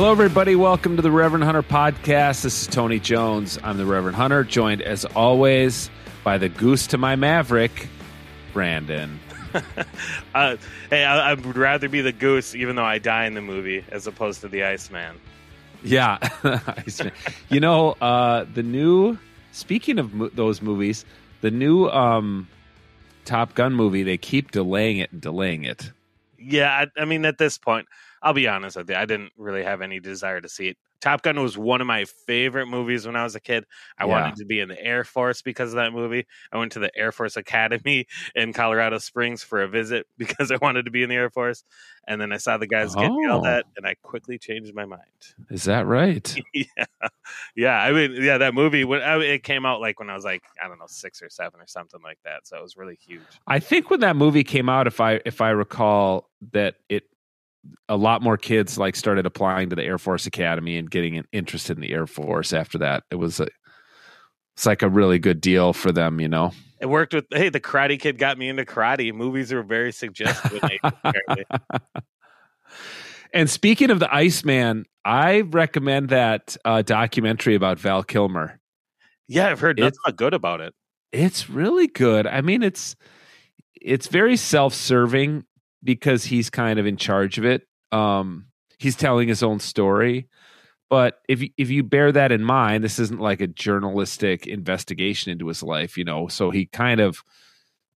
Hello, everybody. Welcome to the Reverend Hunter podcast. This is Tony Jones. I'm the Reverend Hunter, joined as always by the goose to my maverick, Brandon. uh, hey, I, I, would rather be the goose, even though I die in the movie, as opposed to the Iceman. Yeah, Iceman. you know, uh, the new. Speaking of mo- those movies, the new um, Top Gun movie, they keep delaying it and delaying it. Yeah, I, I mean, at this point, I'll be honest with you, I didn't really have any desire to see it. Top Gun was one of my favorite movies when I was a kid. I yeah. wanted to be in the Air Force because of that movie. I went to the Air Force Academy in Colorado Springs for a visit because I wanted to be in the Air Force. And then I saw the guys oh. get yelled at, and I quickly changed my mind. Is that right? yeah, yeah. I mean, yeah, that movie when I, it came out, like when I was like I don't know six or seven or something like that. So it was really huge. I think when that movie came out, if I if I recall, that it a lot more kids like started applying to the Air Force Academy and getting interested in the Air Force after that. It was a it's like a really good deal for them, you know. It worked with hey, the Karate Kid got me into karate. Movies are very suggestive. and speaking of the Iceman, I recommend that uh, documentary about Val Kilmer. Yeah, I've heard nothing but good about it. It's really good. I mean, it's it's very self-serving because he's kind of in charge of it. Um, he's telling his own story. But if if you bear that in mind, this isn't like a journalistic investigation into his life, you know. So he kind of,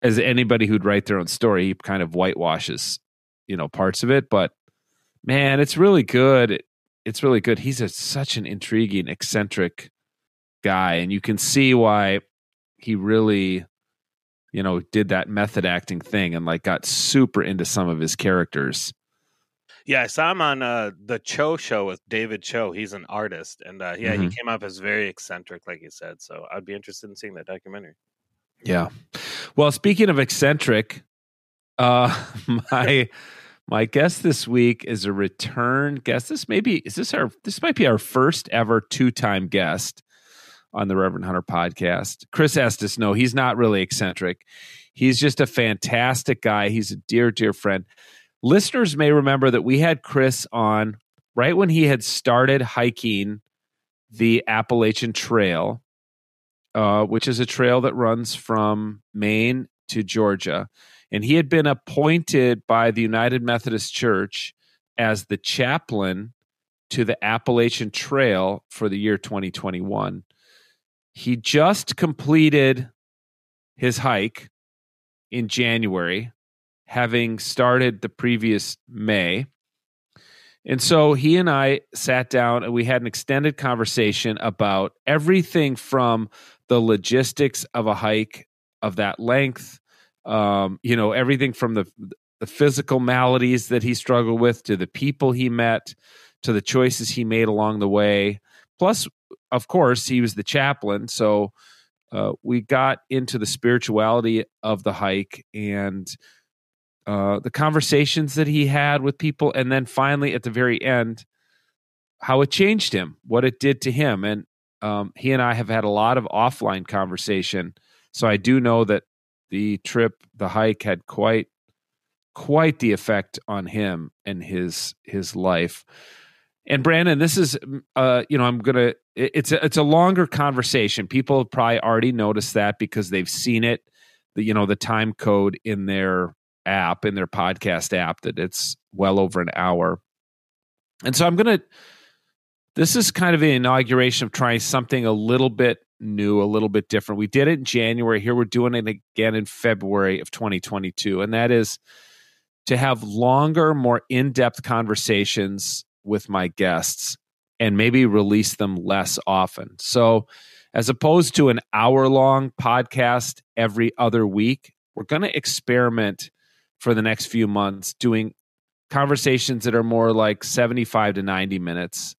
as anybody who'd write their own story, he kind of whitewashes, you know, parts of it. But man, it's really good. It's really good. He's a, such an intriguing, eccentric guy, and you can see why he really you know, did that method acting thing and like got super into some of his characters. Yeah, I saw him on uh, the Choe show with David Choe. He's an artist, and uh, yeah, mm-hmm. he came up as very eccentric, like you said. So I'd be interested in seeing that documentary. Yeah. Well, speaking of eccentric, uh, my my guest this week is a return guest. This maybe is this our this might be our first ever two time guest on the Reverend Hunter podcast. Chris Estus, no, he's not really eccentric. He's just a fantastic guy. He's a dear, dear friend. Listeners may remember that we had Chris on right when he had started hiking the Appalachian Trail, uh, which is a trail that runs from Maine to Georgia. And he had been appointed by the United Methodist Church as the chaplain to the Appalachian Trail for the year 2021. He just completed his hike in January, having started the previous May. And so he and I sat down and we had an extended conversation about everything from the logistics of a hike of that length, um, you know, everything from the, the physical maladies that he struggled with to the people he met to the choices he made along the way. Plus, of course, he was the chaplain. So uh, we got into the spirituality of the hike and uh, the conversations that he had with people. And then finally, at the very end, how it changed him, what it did to him. And um, he and I have had a lot of offline conversation. So I do know that the trip, the hike had quite quite the effect on him and his his life. And Brandon, this is, uh, you know, I'm gonna. It's a, it's a longer conversation. People have probably already noticed that because they've seen it, the you know the time code in their app in their podcast app that it's well over an hour. And so I'm gonna. This is kind of an inauguration of trying something a little bit new, a little bit different. We did it in January. Here we're doing it again in February of 2022, and that is to have longer, more in depth conversations with my guests and maybe release them less often. So, as opposed to an hour long podcast every other week, we're going to experiment for the next few months doing conversations that are more like 75 to 90 minutes.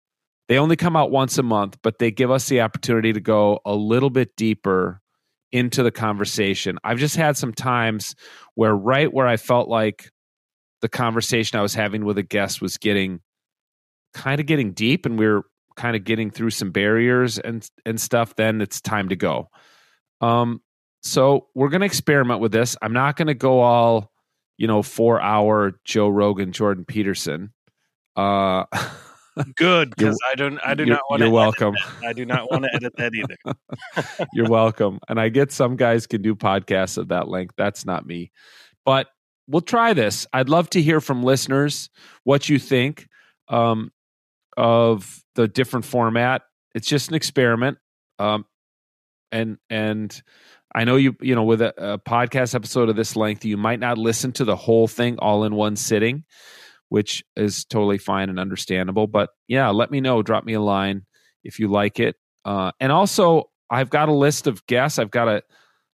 They only come out once a month, but they give us the opportunity to go a little bit deeper into the conversation. I've just had some times where, right where I felt like the conversation I was having with a guest was getting kind of getting deep and we're kind of getting through some barriers and and stuff, then it's time to go. Um, so we're going to experiment with this. I'm not going to go all, you know, four hour Joe Rogan, Jordan Peterson. Uh, Good, because I don't. I do not want. You're welcome. I do not want to edit that either. you're welcome. And I get some guys can do podcasts of that length. That's not me, but we'll try this. I'd love to hear from listeners what you think um, of the different format. It's just an experiment, um, and and I know you you know with a, a podcast episode of this length, you might not listen to the whole thing all in one sitting which is totally fine and understandable. But yeah, let me know. Drop me a line if you like it. Uh, and also, I've got a list of guests. I've got a,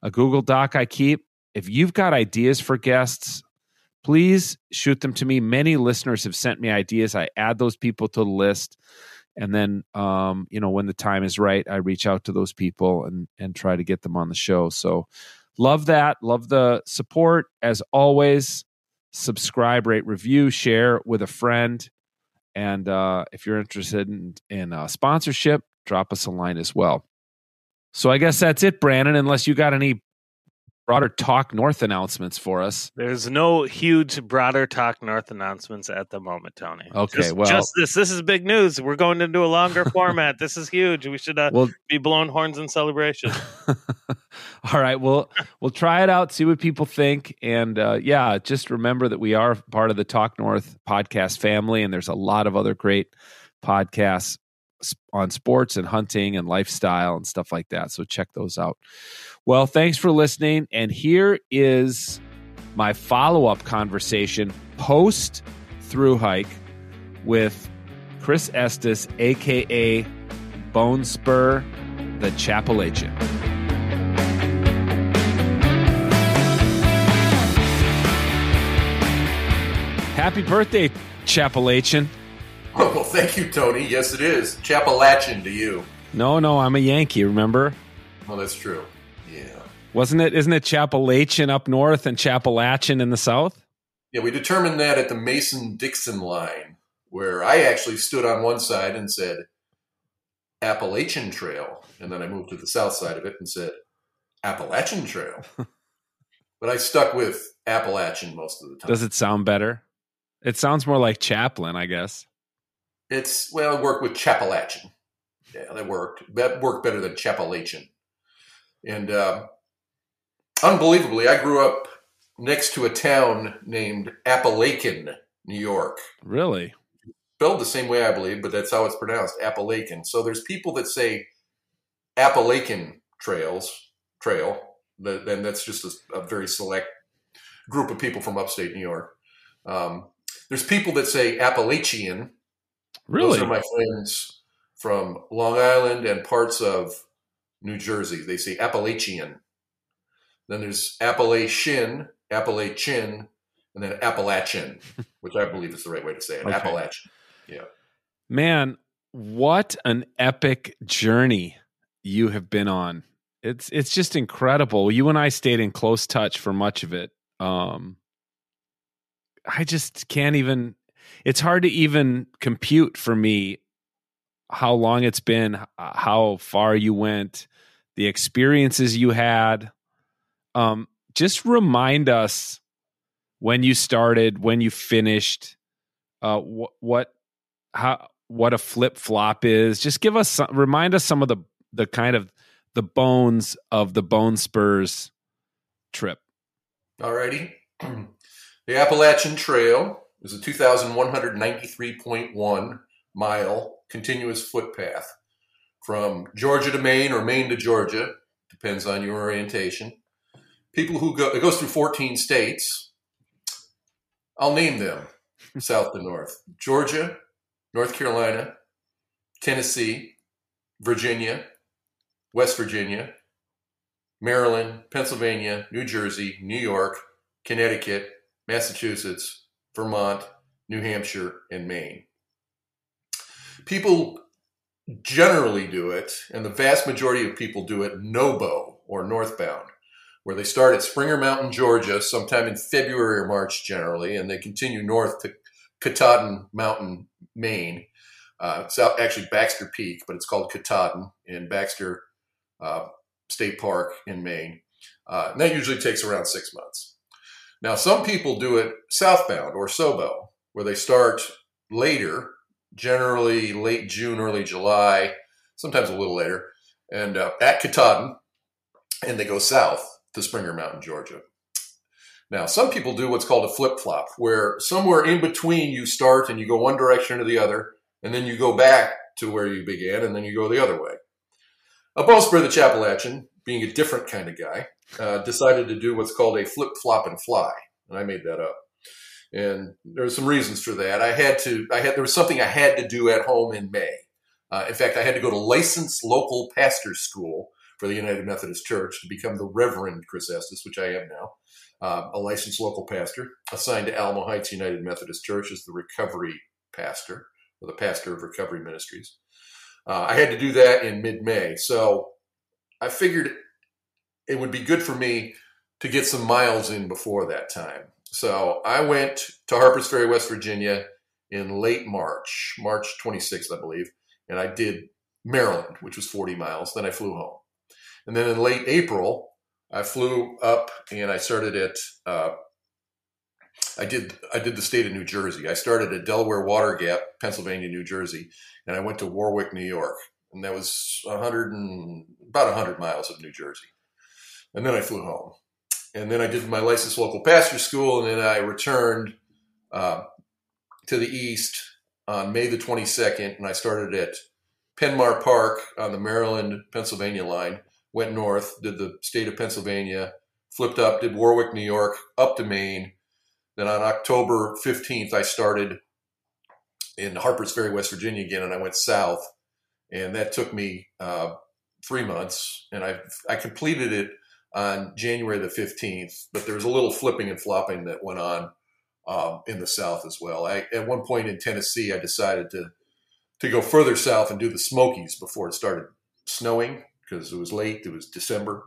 a Google Doc I keep. If you've got ideas for guests, please shoot them to me. Many listeners have sent me ideas. I add those people to the list. And then, um, you know, when the time is right, I reach out to those people and, and try to get them on the show. So, love that. Love the support. As always, subscribe, rate, review, share with a friend. And uh, if you're interested in, in uh, sponsorship, drop us a line as well. So I guess that's it, Brandon, unless you got any broader Talk North announcements for us. There's no huge broader Talk North announcements at the moment, Tony. Okay, just, well, just this. This is big news. We're going into a longer format. This is huge. We should uh, well, be blowing horns in celebration. All right, well, we'll try it out, see what people think, and uh, yeah, just remember that we are part of the Talk North podcast family, and there's a lot of other great podcasts on sports and hunting and lifestyle and stuff like that. So check those out. Well, thanks for listening. And here is my follow up conversation post through hike with Chris Estus, aka Bonespur, the Chappalachian. Happy birthday, Chappalachian. Oh, well, thank you, Tony. Yes, it is. Chappalachian to you. No, no, I'm a Yankee, remember? Well, that's true. Yeah. Wasn't it? Isn't it Chappalachian up north and Chappalachian in the south? Yeah, we determined that at the Mason Dixon line, where I actually stood on one side and said Appalachian Trail. And then I moved to the south side of it and said Appalachian Trail. but I stuck with Appalachian most of the time. Does it sound better? It sounds more like Chaplin, I guess. It's well, I worked with Chappalachian. Yeah, that worked. That worked better than Chappalachian. And uh, unbelievably, I grew up next to a town named Apalachin, New York. Really? Spelled the same way, I believe, but that's how it's pronounced, Appalachian. So there's people that say Appalachian trails, trail, then that's just a, a, very select group of people from upstate New York. Um, there's people that say Appalachian, Really? Those are my friends from Long Island and parts of New Jersey. They say Appalachian. Then there's Appalachian, Appalachian, and then Appalachian, which I believe is the right way to say it. Okay. Appalachian. Yeah. Man, what an epic journey you have been on. It's it's just incredible. You and I stayed in close touch for much of it. Um I just can't even it's hard to even compute for me how long it's been, how far you went, the experiences you had. Um, just remind us when you started, when you finished, uh, what, what, how, what a flip flop is. Just give us, some, remind us some of the the kind of the bones of the Bone Spurs trip. Alrighty, the Appalachian Trail is a 2,193.1 mile continuous footpath from Georgia to Maine or Maine to Georgia, depends on your orientation. People who go, it goes through 14 states. I'll name them south to north Georgia, North Carolina, Tennessee, Virginia, West Virginia, Maryland, Pennsylvania, New Jersey, New York, Connecticut, Massachusetts, Vermont, New Hampshire, and Maine. People generally do it, and the vast majority of people do it NOBO or northbound, where they start at Springer Mountain, Georgia, sometime in February or March generally, and they continue north to Katahdin Mountain, Maine. Uh, it's out, actually Baxter Peak, but it's called Katahdin in Baxter uh, State Park in Maine. Uh, and that usually takes around six months. Now, some people do it southbound or SOBO, where they start later generally late June, early July, sometimes a little later, and uh, at Katahdin, and they go south to Springer Mountain, Georgia. Now, some people do what's called a flip flop, where somewhere in between you start and you go one direction or the other, and then you go back to where you began, and then you go the other way. A Bonespur the Chappalachian, being a different kind of guy, uh, decided to do what's called a flip flop and fly, and I made that up. And there are some reasons for that. I had to. I had there was something I had to do at home in May. Uh, in fact, I had to go to licensed local pastor school for the United Methodist Church to become the Reverend Chris Estus, which I am now, uh, a licensed local pastor assigned to Alamo Heights United Methodist Church as the recovery pastor or the pastor of recovery ministries. Uh, I had to do that in mid May. So I figured it would be good for me to get some miles in before that time. So I went to Harpers Ferry, West Virginia in late March, March 26th, I believe, and I did Maryland, which was 40 miles. Then I flew home. And then in late April, I flew up and I started at uh, I did I did the state of New Jersey. I started at Delaware Water Gap, Pennsylvania, New Jersey, and I went to Warwick, New York, and that was a 100 and about 100 miles of New Jersey. And then I flew home, and then I did my licensed local pastor school, and then I returned uh, to the east on May the 22nd, and I started at Penmar Park on the Maryland Pennsylvania line. Went north, did the state of Pennsylvania, flipped up, did Warwick, New York, up to Maine, then on October 15th, I started in Harpers Ferry, West Virginia again, and I went south. And that took me uh, three months. And I, I completed it on January the 15th, but there was a little flipping and flopping that went on um, in the south as well. I, at one point in Tennessee, I decided to, to go further south and do the Smokies before it started snowing because it was late, it was December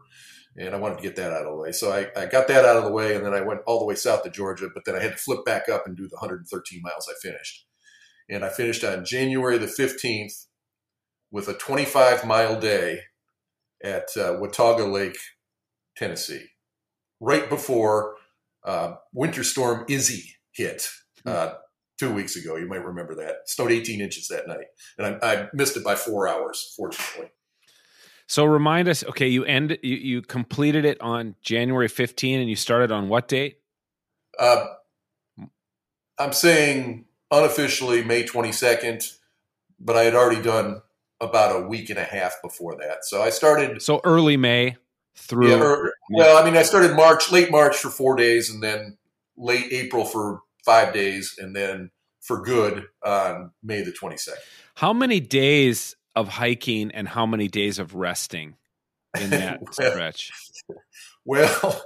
and I wanted to get that out of the way. So I, I, got that out of the way, and then I went all the way south to Georgia, but then I had to flip back up and do the 113 miles I finished. And I finished on January the 15th with a 25 mile day at uh, Watauga Lake, Tennessee, right before uh, Winter Storm Izzy hit. Hmm. Uh, two weeks ago, you might remember that. It snowed 18 inches that night, and I, I missed it by four hours, fortunately. So remind us, okay, you end you, you completed it on January 15 and you started on what date? Uh, I'm saying unofficially May 22nd, but I had already done about a week and a half before that. So I started So early May through yeah, or, Well, I mean I started March, late March for 4 days and then late April for 5 days and then for good on May the 22nd. How many days of hiking and how many days of resting in that well, stretch? Well,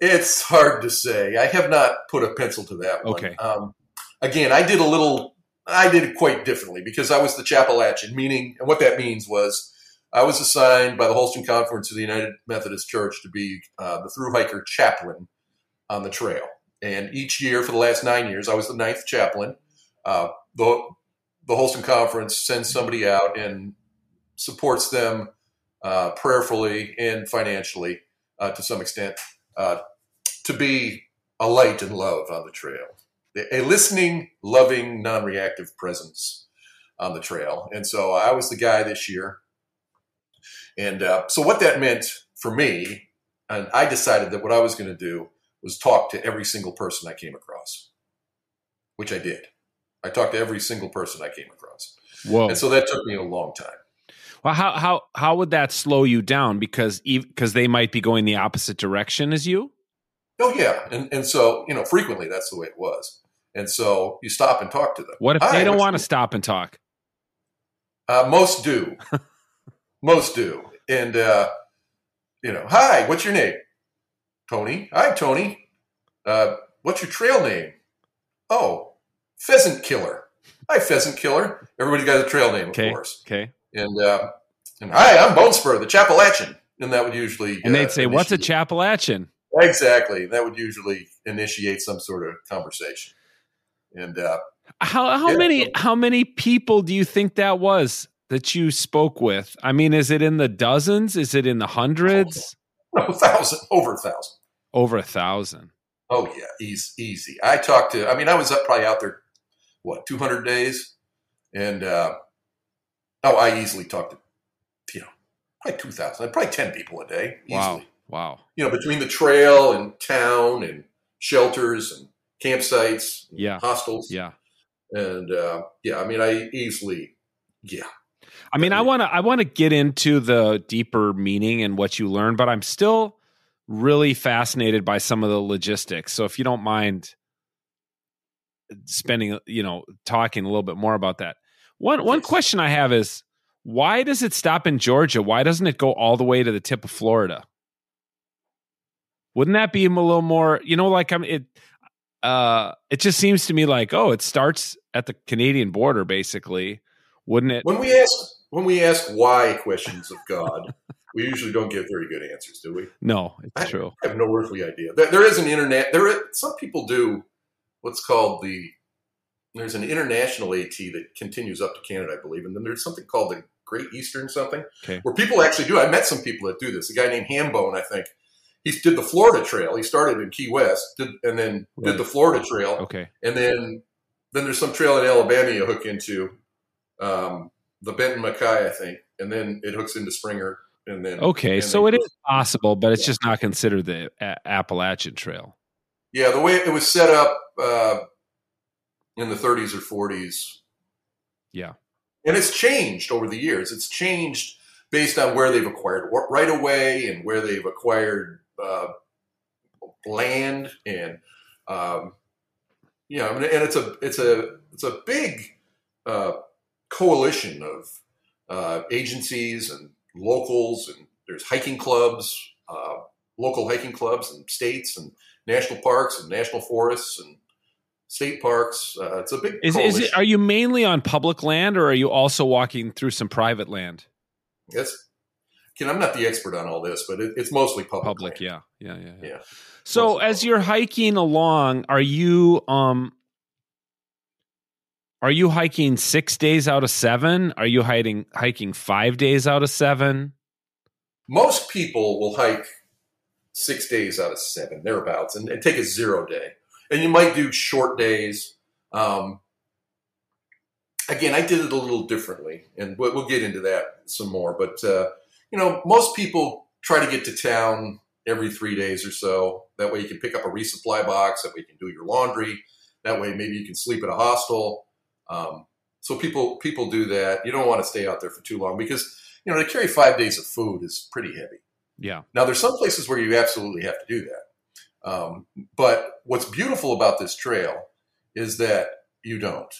it's hard to say. I have not put a pencil to that one. Okay. Um, again, I did a little. I did it quite differently because I was the Chappalachian, meaning, and what that means was I was assigned by the Holston Conference of the United Methodist Church to be uh, the through hiker chaplain on the trail. And each year for the last nine years, I was the ninth chaplain. Uh, the the Holston Conference sends somebody out and supports them uh, prayerfully and financially uh, to some extent uh, to be a light and love on the trail, a listening, loving, non reactive presence on the trail. And so I was the guy this year. And uh, so what that meant for me, and I decided that what I was going to do was talk to every single person I came across, which I did. I talked to every single person I came across. Whoa! And so that took me a long time. Well, how how how would that slow you down? Because because they might be going the opposite direction as you. Oh yeah, and and so you know frequently that's the way it was, and so you stop and talk to them. What if they don't want to stop and talk? Uh, most do, most do, and uh, you know, hi, what's your name? Tony. Hi, Tony. Uh, what's your trail name? Oh, Pheasant Killer. Hi, Pheasant Killer. Everybody's got a trail name, okay. of course. Okay. And uh, and hi, I'm Bonespur, the Chappalachian. And that would usually and they'd uh, say, initiate. "What's a Chappalachian?" Exactly. That would usually initiate some sort of conversation. And uh, how how yeah, many so, how many people do you think that was that you spoke with? I mean, is it in the dozens? Is it in the hundreds? No, thousand over a thousand. Over a thousand. Oh yeah, easy, easy. I talked to. I mean, I was up probably out there what 200 days And uh, oh, I easily talked to you know probably two thousand, probably ten people a day. Easily. Wow, wow. You know, between the trail and town and shelters and campsites, yeah, hostels, yeah, and uh, yeah. I mean, I easily, yeah. I mean, I want to I want to get into the deeper meaning and what you learn, but I'm still really fascinated by some of the logistics. So if you don't mind spending, you know, talking a little bit more about that. One one question I have is why does it stop in Georgia? Why doesn't it go all the way to the tip of Florida? Wouldn't that be a little more, you know, like I'm it uh it just seems to me like, oh, it starts at the Canadian border basically. Wouldn't it? When we ask when we ask why questions of God, we usually don't get very good answers, do we? No, it's I, true. I have no earthly idea. There, there is an internet. There, is, some people do what's called the. There's an international AT that continues up to Canada, I believe, and then there's something called the Great Eastern something, okay. where people actually do. I met some people that do this. A guy named Hambone, I think, he did the Florida Trail. He started in Key West, did, and then right. did the Florida Trail. Okay, and then then there's some trail in Alabama you hook into, um, the Benton MacKaye, I think, and then it hooks into Springer, and then okay. and so it is possible, but it's yeah. just not considered the a- Appalachian Trail. Yeah, the way it was set up uh, in the 30s or 40s. Yeah, and it's changed over the years. It's changed based on where they've acquired right away and where they've acquired uh, land and um, you know, and it's a it's a it's a big uh, coalition of uh, agencies and locals, and there's hiking clubs, uh, local hiking clubs, and states, and national parks, and national forests, and state parks. Uh, it's a big. Is, is, it? Are you mainly on public land, or are you also walking through some private land? Yes. Ken, I'm not the expert on all this, but it, it's mostly public. Public, land. yeah, yeah, yeah, yeah. So, mostly as you're hiking along, are you um are you hiking six days out of seven? Are you hiking hiking five days out of seven? Most people will hike six days out of seven, thereabouts, and, and take a zero day. And you might do short days. Um, again, I did it a little differently, and we'll, we'll get into that some more. But uh, you know, most people try to get to town every three days or so. That way, you can pick up a resupply box. That way, you can do your laundry. That way, maybe you can sleep at a hostel. Um, so people people do that. You don't want to stay out there for too long because you know to carry five days of food is pretty heavy. Yeah. Now there's some places where you absolutely have to do that. Um, but what's beautiful about this trail is that you don't.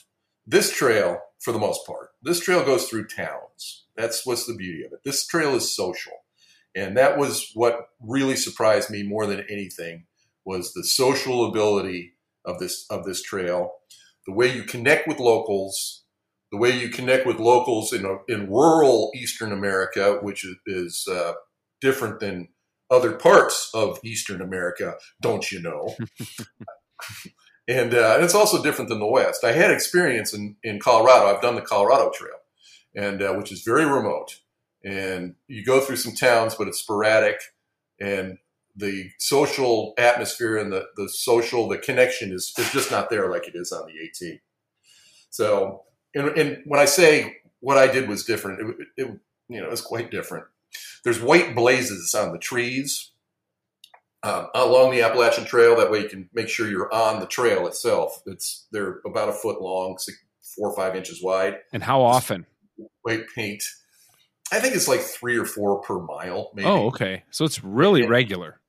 This trail, for the most part, this trail goes through towns. That's what's the beauty of it. This trail is social. And that was what really surprised me more than anything was the social ability of this of this trail the way you connect with locals, the way you connect with locals in, a, in rural Eastern America, which is, is uh, different than other parts of Eastern America, don't you know? and, uh, and it's also different than the West. I had experience in, in Colorado. I've done the Colorado Trail, and uh, which is very remote. And you go through some towns, but it's sporadic. And the social atmosphere and the, the social the connection is, is just not there like it is on the AT. So, and, and when I say what I did was different, it, it you know it's quite different. There's white blazes on the trees uh, along the Appalachian Trail. That way, you can make sure you're on the trail itself. It's they're about a foot long, six, four or five inches wide. And how often? White paint. I think it's like three or four per mile. Maybe. Oh, okay. So it's really and, regular.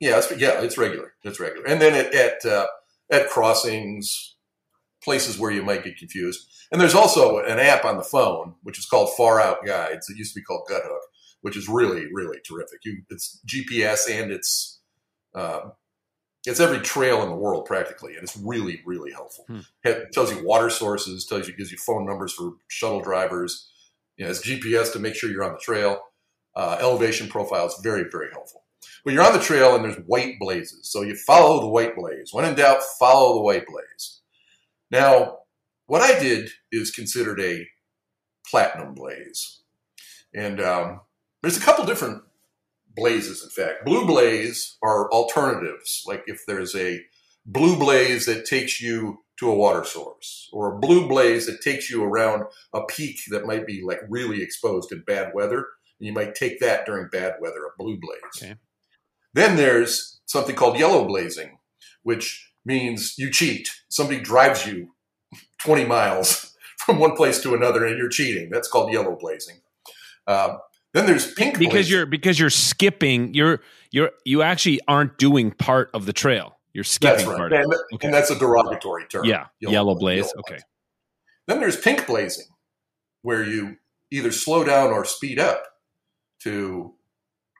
Yeah, it's, yeah, it's regular. It's regular. And then at at, uh, at crossings, places where you might get confused. And there's also an app on the phone which is called Far Out Guides. It used to be called Guthook, which is really really terrific. You, it's GPS and it's uh, it's every trail in the world practically, and it's really really helpful. Hmm. It tells you water sources, tells you gives you phone numbers for shuttle drivers. You know, it's GPS to make sure you're on the trail. Uh, elevation profiles very very helpful. But you're on the trail and there's white blazes. So you follow the white blaze. When in doubt, follow the white blaze. Now, what I did is considered a platinum blaze. And um, there's a couple different blazes, in fact. Blue blaze are alternatives. Like if there's a blue blaze that takes you to a water source, or a blue blaze that takes you around a peak that might be like really exposed in bad weather. And you might take that during bad weather, a blue blaze. Okay. Then there's something called yellow blazing, which means you cheat. Somebody drives you 20 miles from one place to another and you're cheating. That's called yellow blazing. Um, then there's pink because you're because you're skipping. You're you're you actually aren't doing part of the trail. You're skipping That's right. part. And, Okay. and that's a derogatory term. Yeah, yellow, blaze. yellow okay. Then there's pink blazing, where you either slow down or speed up to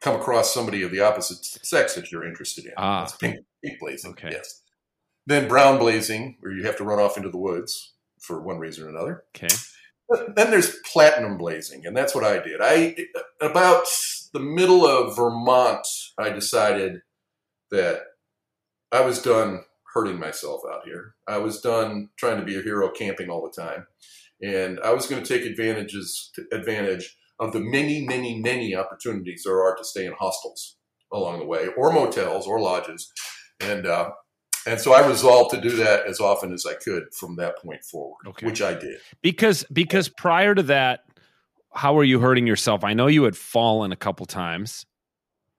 come across somebody of the opposite sex that you're interested in. Ah. That's pink, pink blazing. Okay. Yes. Then brown blazing, where you have to run off into the woods for one reason or another. Okay. Then there's platinum blazing, and that's what I did. I about the middle of Vermont, I decided that I was done hurting myself out here. I was done trying to be a hero camping all the time, and I was going to take advantages advantage of the many, many, many opportunities there are to stay in hostels along the way, or motels, or lodges, and uh, and so I resolved to do that as often as I could from that point forward, Okay. which I did. Because because prior to that, how were you hurting yourself? I know you had fallen a couple times.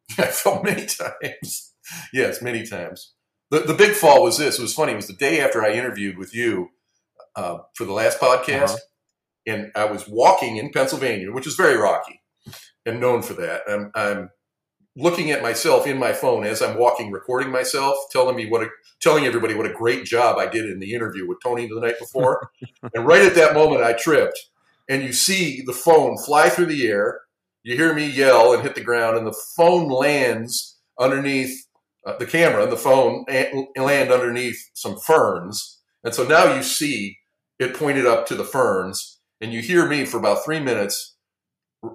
I fell many times. Yes, many times. The the big fall was this. It was funny. It was the day after I interviewed with you uh, for the last podcast, Uh-huh. and I was walking in Pennsylvania, which is very rocky and known for that. I'm, I'm looking at myself in my phone as I'm walking, recording myself, telling me what a, telling everybody what a great job I did in the interview with Tony the night before. and right at that moment, I tripped, and you see the phone fly through the air. You hear me yell and hit the ground, and the phone lands underneath uh, the camera, and the phone a- land underneath some ferns. And so now you see it pointed up to the ferns, and you hear me for about three minutes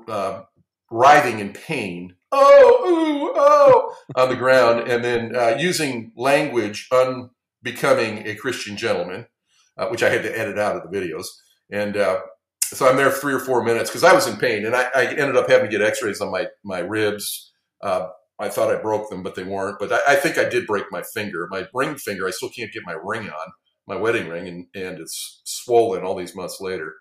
uh, writhing in pain. Oh, ooh, oh, on the ground, and then uh, using language unbecoming a Christian gentleman, uh, which I had to edit out of the videos. And uh, so I'm there three or four minutes because I was in pain, and I, I ended up having to get X-rays on my my ribs. Uh, I thought I broke them, but they weren't. But I, I think I did break my finger, my ring finger. I still can't get my ring on, my wedding ring, and, and it's swollen all these months later.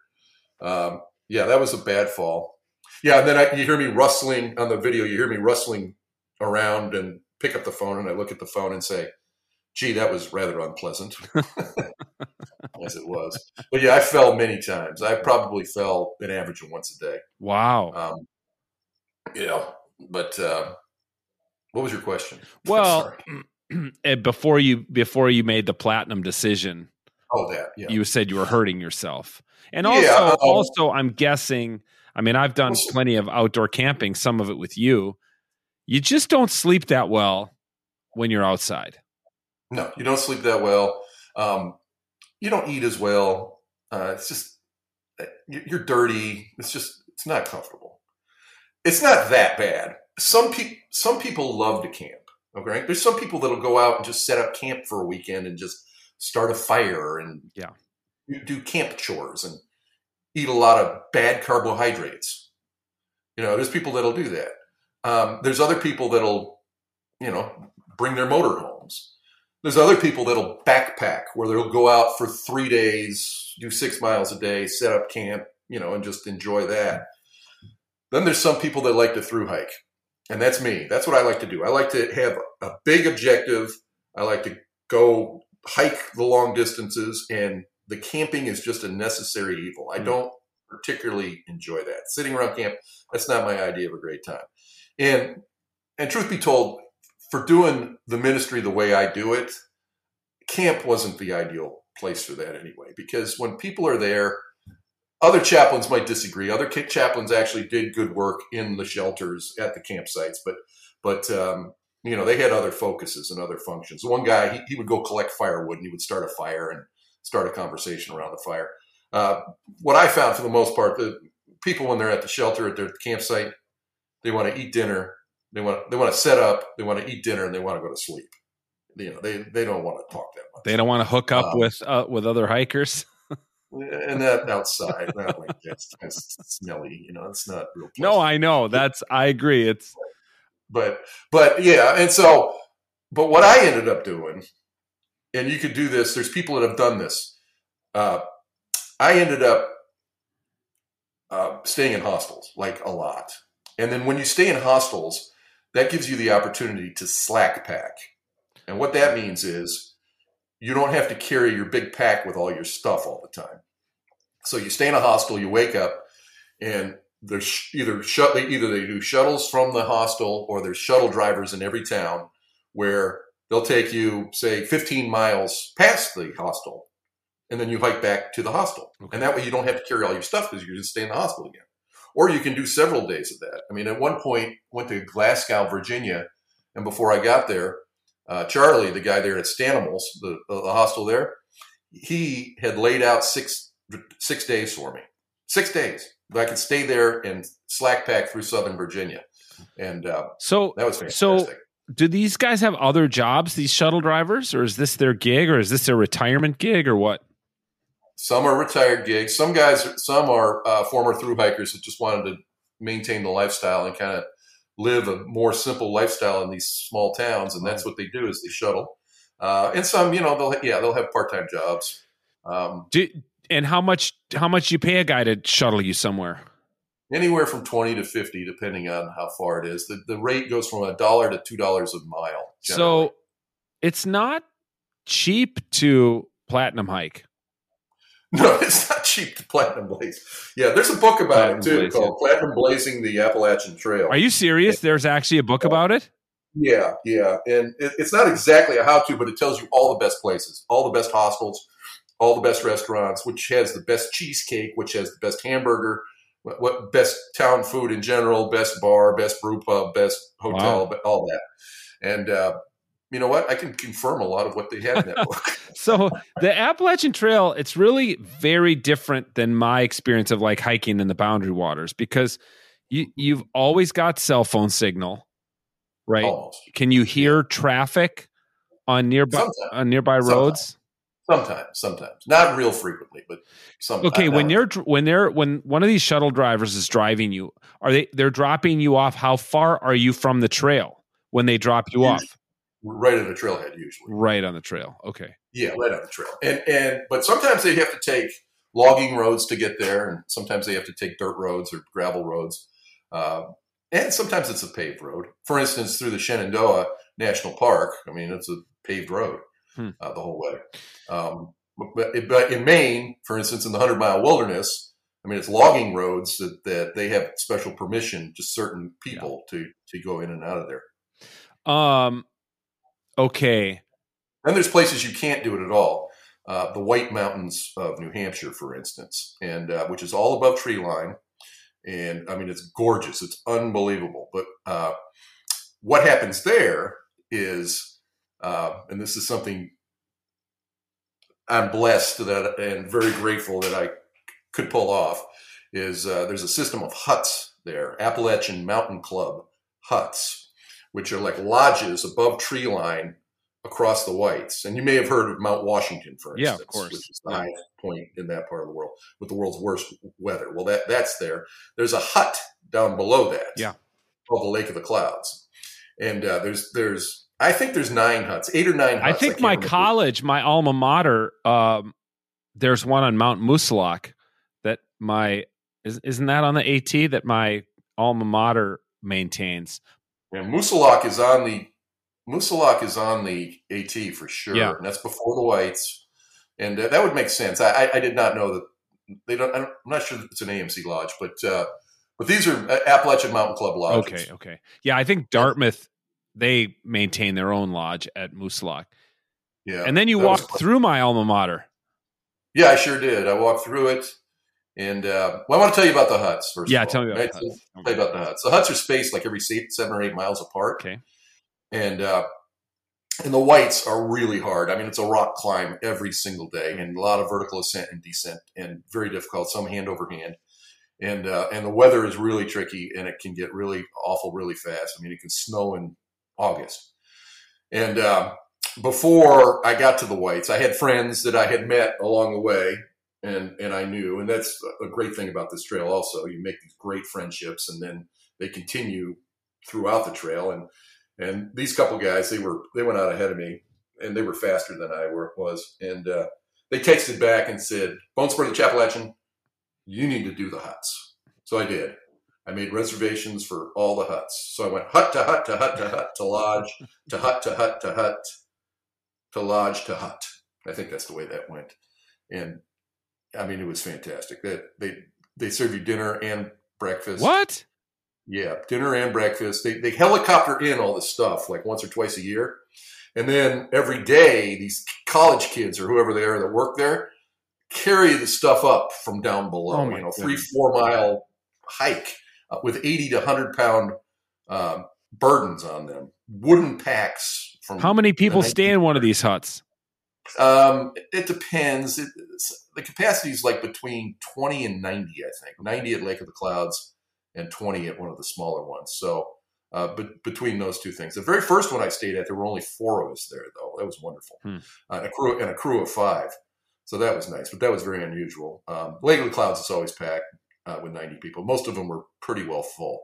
Um, yeah, that was a bad fall. Yeah, and then I, you hear me rustling on the video. You hear me rustling around and pick up the phone, and I look at the phone and say, "Gee, that was rather unpleasant." As it was, but yeah, I fell many times. I probably fell an average of once a day. Wow. Um, yeah, but uh, what was your question? well, before you before you made the platinum decision, oh, that yeah. you said you were hurting yourself. And Yeah, also um, also I'm guessing, I mean, I've done plenty of outdoor camping, some of it with you. You just don't sleep that well when you're outside. No, you don't sleep that well. Um, you don't eat as well. Uh, it's just you- you're dirty. It's just it's not comfortable. It's not that bad. Some people some people love to camp. Okay, there's some people that'll go out and just set up camp for a weekend and just start a fire and Yeah. do camp chores and eat a lot of bad carbohydrates. You know, there's people that'll do that. Um, there's other people that'll, you know, bring their motorhomes. There's other people that'll backpack where they'll go out for three days, do six miles a day, set up camp, you know, and just enjoy that. Then there's some people that like to through hike. And that's me. That's what I like to do. I like to have a big objective. I like to go hike the long distances, and the camping is just a necessary evil. I Mm. don't particularly enjoy that. Sitting around camp, that's not my idea of a great time. And and truth be told, for doing the ministry the way I do it, camp wasn't the ideal place for that anyway. Because when people are there, other chaplains might disagree. Other chaplains actually did good work in the shelters at the campsites, but but um, you know they had other focuses and other functions. One guy he, he would go collect firewood and he would start a fire and start a conversation around the fire. Uh, what I found for the most part, the people when they're at the shelter at their campsite, they want to eat dinner, they want they want to set up, they want to eat dinner, and they want to go to sleep. You know, they they don't want to talk that much. They don't want to hook up Um, with uh, with other hikers. and that outside, not like that's, that's smelly. You know, it's not real. No. I know. That's I agree. It's but but yeah, and so but what I ended up doing and you could do this. There's people that have done this. Uh, I ended up uh, staying in hostels like a lot, and then when you stay in hostels, that gives you the opportunity to slack pack. And what that means is you don't have to carry your big pack with all your stuff all the time. So you stay in a hostel, you wake up, and there's either shut either they do shuttles from the hostel or there's shuttle drivers in every town where they'll take you say 15 miles past the hostel and then you hike back to the hostel. Okay. and that way you don't have to carry all your stuff because you just stay in the hostel again. Or you can do several days of that. I mean at one point went to glasgow virginia and before i got there uh, charlie the guy there at stanimals the, the, the hostel there he had laid out six six days for me. Six days that I could stay there and slack pack through Southern Virginia, and uh, so that was fantastic. So, do these guys have other jobs? These shuttle drivers, or is this their gig, or is this their retirement gig, or what? Some are retired gigs. Some guys, some are uh, former through hikers that just wanted to maintain the lifestyle and kind of live a more simple lifestyle in these small towns, and that's what they do is they shuttle. Uh, and some, you know, they'll yeah they'll have part time jobs. Um, do and how much how much you pay a guy to shuttle you somewhere? Anywhere from twenty to fifty, depending on how far it is. The the rate goes from a dollar to two dollars a mile. Generally. So it's not cheap to platinum hike. No, it's not cheap to platinum blaze. Yeah, there's a book about platinum it too blaze, called yeah. "Platinum Blazing the Appalachian Trail." Are you serious? There's actually a book about it. Yeah, yeah, and it, it's not exactly a how-to, but it tells you all the best places, all the best hostels, all the best restaurants, which has the best cheesecake, which has the best hamburger, what, what best town food in general, best bar, best brew pub, best hotel, wow. all that. And uh, you know what? I can confirm a lot of what they have in that book. so the Appalachian Trail, it's really very different than my experience of like hiking in the Boundary Waters because you you've always got cell phone signal, right? Almost. Can you hear traffic on nearby Sometimes. on nearby roads? Sometimes. Sometimes, sometimes, not real frequently, but sometimes. Okay, when you're when they're when one of these shuttle drivers is driving you, are they they're dropping you off? How far are you from the trail when they drop you usually, off? Right on the trailhead, usually. Right on the trail. Okay. Yeah, right on the trail, and and but sometimes they have to take logging roads to get there, and sometimes they have to take dirt roads or gravel roads, uh, and sometimes it's a paved road. For instance, through the Shenandoah National Park, I mean, it's a paved road hmm. uh, the whole way. Um, but, but, in Maine, for instance, in the Hundred Mile Wilderness, I mean, it's logging roads that, that they have special permission to certain people yeah. to to go in and out of there. Um. Okay. And there's places you can't do it at all. Uh, the White Mountains of New Hampshire, for instance, and uh, which is all above tree line, and I mean it's gorgeous, it's unbelievable. But uh, what happens there is, uh, and this is something I'm blessed that and very grateful that I could pull off is uh, there's a system of huts there, Appalachian Mountain Club huts, which are like lodges above tree line across the Whites. And you may have heard of Mount Washington, for instance, yeah, of course. which is the yeah. highest point in that part of the world with the world's worst weather. Well, that that's there. There's a hut down below that, yeah, called the Lake of the Clouds, and uh, there's there's I think there's nine huts, eight or nine. Huts. I think I my college, my alma mater, um, there's one on Mount Moosilauke that my is, isn't that on the AT that my alma mater maintains. Yeah, Moosilauke is on the Moosilauke is on the AT for sure, yeah. and that's before the whites, and uh, that would make sense. I, I, I, did not know that they don't. I'm not sure that it's an AMC lodge, but uh, but these are uh, Appalachian Mountain Club lodges. Okay, okay, yeah. I think Dartmouth they maintain their own lodge at Moosilauke. Yeah. And then you walked through my alma mater. Yeah, I sure did. I walked through it. And uh, well, I want to tell you about the huts first. Yeah, tell me about, right? the huts. Tell you about the huts. The huts are spaced like every seven or eight miles apart. Okay. And uh, and the whites are really hard. I mean, it's a rock climb every single day, and a lot of vertical ascent and descent, and very difficult. Some hand over hand, and uh, and the weather is really tricky, and it can get really awful really fast. I mean, it can snow in August. And uh, before I got to the Whites, I had friends that I had met along the way, and and I knew, and that's a great thing about this trail. Also, you make these great friendships, and then they continue throughout the trail. And and these couple guys, they were they went out ahead of me. and they were faster than I were, was. And uh, they texted back and said, Bonespur the Chappalachian, you need to do the huts. So I did. I made reservations for all the huts. So I went hut to hut to hut to hut to lodge to hut to hut to hut to lodge to hut. I think that's the way that went. And I mean, it was fantastic. That they, they they serve you dinner and breakfast. What? Yeah, dinner and breakfast. They they helicopter in all this stuff like once or twice a year, and then every day these college kids or whoever they are that work there carry the stuff up from down below. Oh you know, three four mile hike uh, with eighty to hundred pound um, burdens on them, wooden packs. From how many people stay in one of these huts? Um, it depends. It, the capacity is like between 20 and 90, I think. 90 at Lake of the Clouds and 20 at one of the smaller ones. So, uh, but between those two things, the very first one I stayed at, there were only four of us there, though. That was wonderful, hmm. uh, and a crew and a crew of five. So that was nice, but that was very unusual. Um, Lake of the Clouds is always packed uh, with 90 people. Most of them were pretty well full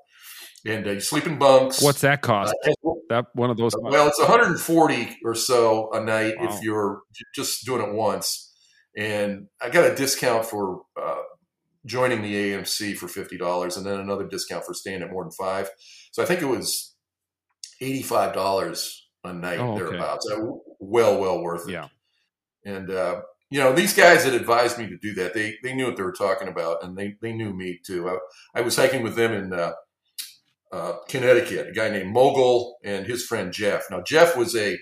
and uh, you sleep in bunks. What's that cost? Uh, that one of those? Well, it's 140 or so a night wow. if you're just doing it once, and I got a discount for uh, joining the AMC for fifty dollars, and then another discount for staying at more than five. So I think it was eighty-five dollars a night oh, okay. thereabouts. So well, well worth it. Yeah, and. Uh, you know, these guys that advised me to do that, they, they knew what they were talking about, and they, they knew me too. I, I was hiking with them in uh, uh, Connecticut, a guy named Mogul and his friend Jeff. Now, Jeff was a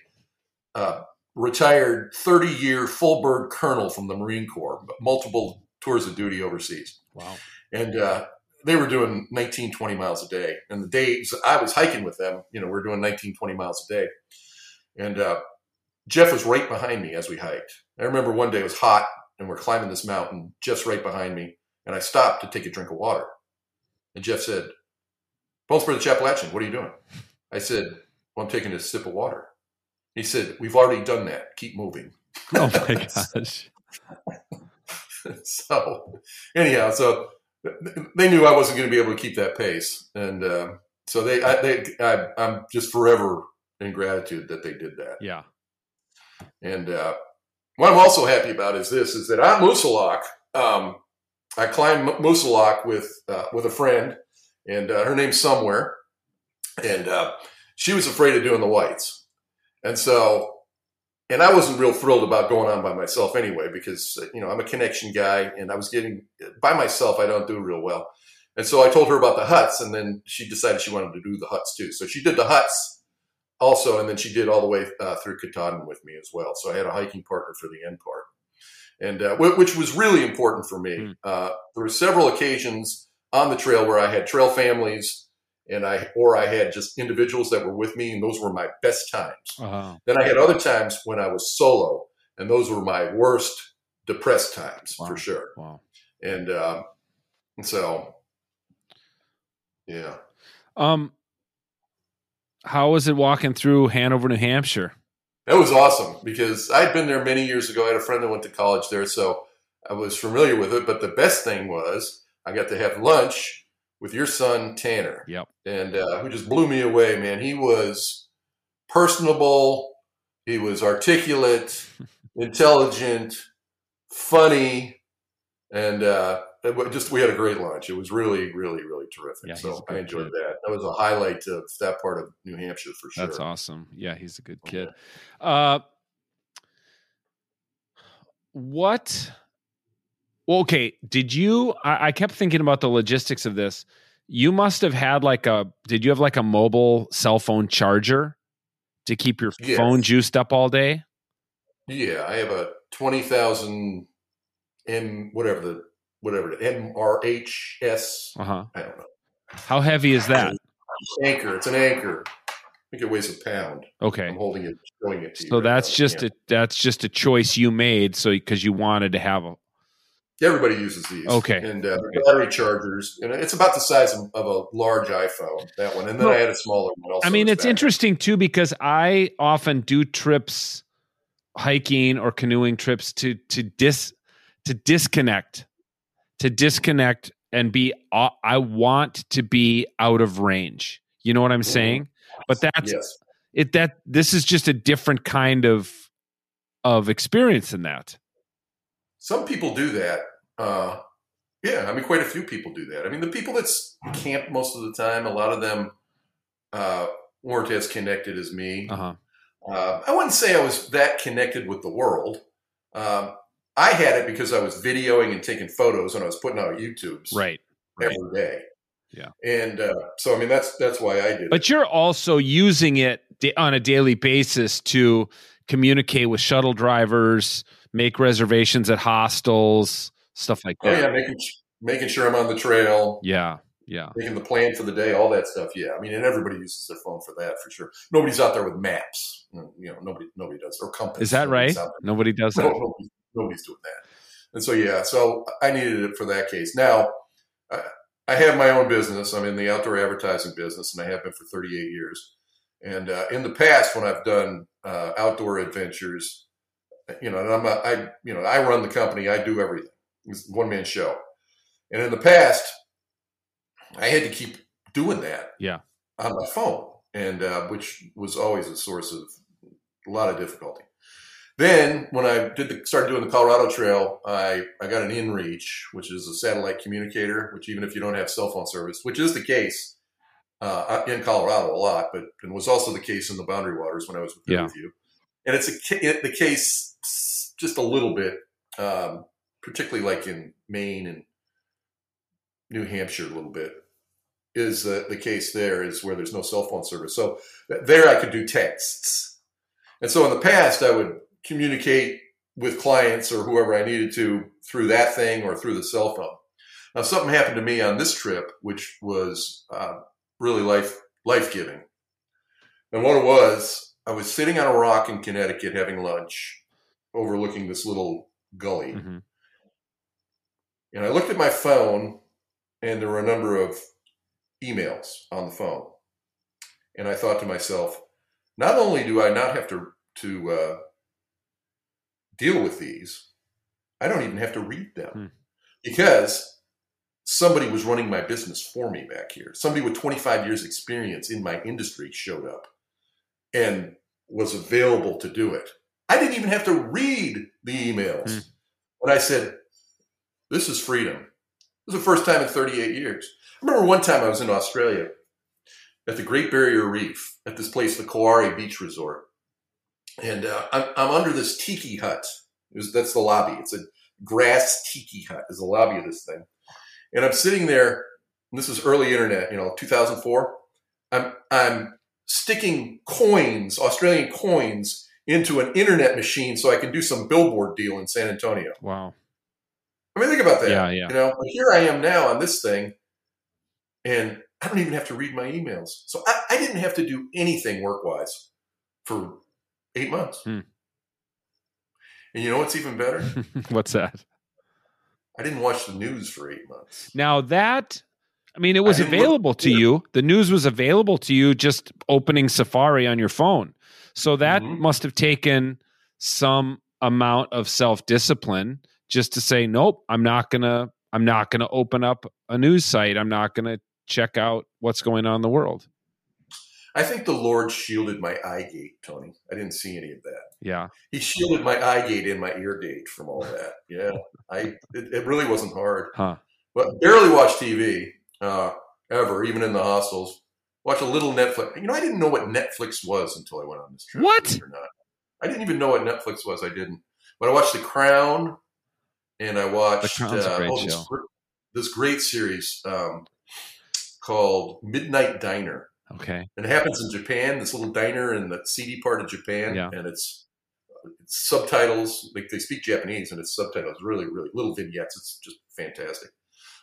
uh, retired 30 year full bird colonel from the Marine Corps, multiple tours of duty overseas. Wow. And uh, they were doing 19, 20 miles a day. And the days I was hiking with them, you know, we are doing 19, 20 miles a day. And uh, Jeff was right behind me as we hiked. I remember one day it was hot and we're climbing this mountain, Jeff's right behind me. And I stopped to take a drink of water. And Jeff said, for the Chappalachian, what are you doing? I said, Well, I'm taking a sip of water. He said, We've already done that. Keep moving. Oh my gosh. so, anyhow, so they knew I wasn't going to be able to keep that pace. And uh, so they, I, they I, am just forever in gratitude that they did that. Yeah. And uh, what I'm also happy about is this: is that on Moosilauke, um, I climbed Moosilauke with uh, with a friend and uh, her name's Somewhere, and uh, she was afraid of doing the whites, and so, and I wasn't real thrilled about going on by myself anyway because uh, you know I'm a connection guy, and I was getting by myself I don't do real well, and so I told her about the huts, and then she decided she wanted to do the huts too, so she did the huts also, and then she did all the way uh, through Katahdin with me as well, so I had a hiking partner for the end part. And uh, which was really important for me. Mm. there were several occasions on the trail where I had trail families and I or I had just individuals that were with me, and those were my best times. Uh-huh. Then I had other times when I was solo, and those were my worst depressed times wow. for sure. Wow. And uh, and so, yeah. Um, how was it walking through Hanover, New Hampshire? That was awesome because I'd been there many years ago. I had a friend that went to college there, so I was familiar with it. But the best thing was I got to have lunch with your son Tanner. Yep. And uh, who just blew me away, man. He was personable. He was articulate, intelligent, funny, and uh, just we had a great lunch. It was really, really, really terrific. Yeah, so I enjoyed kid. that. That was a highlight of that part of New Hampshire for sure. That's awesome. Yeah, he's a good kid. Uh, what well, okay. Did you? I, I kept thinking about the logistics of this. You must have had like a. Did you have like a mobile cell phone charger to keep your yes. phone juiced up all day? Yeah, I have a twenty thousand M whatever the whatever it is, MRHS. Uh huh. I don't know. How heavy is that? Anker. It's an anchor. I think it weighs a pound. Okay. I'm holding it, showing it to you. So right that's now. just yeah. a that's just a choice you made. So because you wanted to have a, Everybody uses these. Okay. And uh, battery chargers, and it's about the size of, of a large iPhone. That one, and then well, I had a smaller one. Also I mean, it's interesting too because I often do trips, hiking or canoeing trips to to dis to disconnect, to disconnect and be. Uh, I want to be out of range. You know what I'm mm-hmm. saying? But that's yes. it that this is just a different kind of of experience than that. Some people do that. Uh, yeah, I mean, quite a few people do that. I mean, the people that camp most of the time, a lot of them uh, weren't as connected as me. Uh-huh. Uh, I wouldn't say I was that connected with the world. Um, I had it because I was videoing and taking photos and I was putting out YouTubes right every day. Yeah, and uh, so I mean that's that's why I did. It. But it. you're also using it on a daily basis to communicate with shuttle drivers, make reservations at hostels, stuff like that. Oh yeah, making making sure I'm on the trail. Yeah, yeah. Making the plan for the day, all that stuff. Yeah, I mean, and everybody uses their phone for that for sure. Nobody's out there with maps. You know, nobody nobody does or compass. Is that right? Nobody does that. No, nobody, nobody's doing that. And so yeah, so I needed it for that case. Now. I have my own business. I'm in the outdoor advertising business, and I have been for 38 years. And uh, in the past, when I've done uh, outdoor adventures, you know, and I'm a, I, you know, I run the company. I do everything. It's one man show. And in the past, I had to keep doing that. Yeah. On my phone, and uh, which was always a source of a lot of difficulty. Then, when I did the, started doing the Colorado Trail, I, I got an InReach, which is a satellite communicator. Which even if you don't have cell phone service, which is the case uh, in Colorado a lot, but it was also the case in the Boundary Waters when I was with, yeah. with you. And it's a, the case just a little bit, um, particularly like in Maine and New Hampshire, a little bit is uh, the case there is where there's no cell phone service. So there I could do texts. And so in the past, I would communicate with clients or whoever I needed to through that thing or through the cell phone. Now, something happened to me on this trip, which was uh, really life life giving. And what it was, I was sitting on a rock in Connecticut having lunch, overlooking this little gully, mm-hmm. and I looked at my phone, and there were a number of emails on the phone, and I thought to myself, not only do I not have to to uh, deal with these, I don't even have to read them hmm. because somebody was running my business for me back here. Somebody with 25 years experience in my industry showed up and was available to do it. I didn't even have to read the emails. Mm. And I said, this is freedom. This is the first time in 38 years. I remember one time I was in Australia at the Great Barrier Reef at this place, the Kewarra Beach Resort. And uh, I'm, I'm, under this tiki hut. Was, that's the lobby. It's a grass tiki hut is the lobby of this thing. And I'm sitting there, this is early internet, you know, 2004. I'm, I'm sticking coins, Australian coins, into an internet machine so I can do some billboard deal in San Antonio. Wow. I mean, think about that. Yeah, yeah. You know, but here I am now on this thing, and I don't even have to read my emails. So I, I didn't have to do anything work wise for eight months. Hmm. And you know what's even better? what's that? I didn't watch the news for eight months. Now that I mean, it was available to you. The news was available to you just opening Safari on your phone. So that mm-hmm. must have taken some amount of self discipline just to say, nope, I'm not gonna, I'm not gonna open up a news site. I'm not gonna check out what's going on in the world. I think the Lord shielded my eye gate, Tony. I didn't see any of that. Yeah, He shielded my eye gate and my ear gate from all that. Yeah, I it, it really wasn't hard. Huh. But barely watch TV uh, ever, even in the hostels. Watch a little Netflix. You know, I didn't know what Netflix was until I went on this trip. What? Or not. I didn't even know what Netflix was. I didn't. But I watched The Crown, and I watched uh, great oh, this, this great series um, called Midnight Diner. Okay. And it happens in Japan, this little diner in the seedy part of Japan, yeah. and it's, it's subtitles. Like they speak Japanese, and it's subtitles. Really, really little vignettes. It's just fantastic.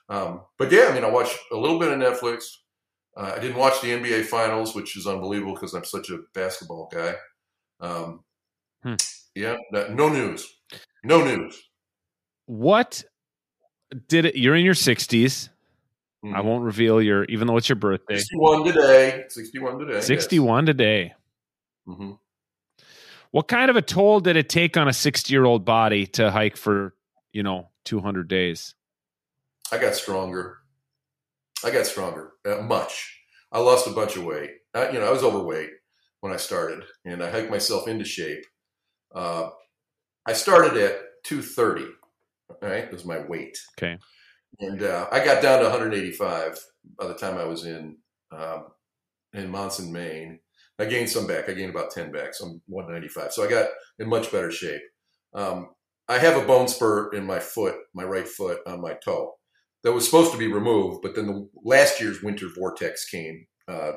Um, but yeah, I mean, I watched a little bit of Netflix. Uh, I didn't watch the NBA Finals, which is unbelievable because I'm such a basketball guy. Um, hmm. Yeah, no news. No news. What did it? You're in your 60s. Mm-hmm. I won't reveal your, even though it's your birthday. 61 today. 61 today. 61 yes. today. Mm-hmm. What kind of a toll did it take on a 60 year old body to hike for, you know, 200 days? I got stronger. I got stronger. Uh, much. I lost a bunch of weight. Uh, you know, I was overweight. when I started, and I hiked myself into shape. Uh, I started at 230. Right, was my weight. Okay. And uh, I got down to 185 by the time I was in um, in Monson, Maine. I gained some back. I gained about 10 back, so I'm 195. So I got in much better shape. Um, I have a bone spur in my foot, my right foot on my toe, that was supposed to be removed, but then the last year's winter vortex came. Uh,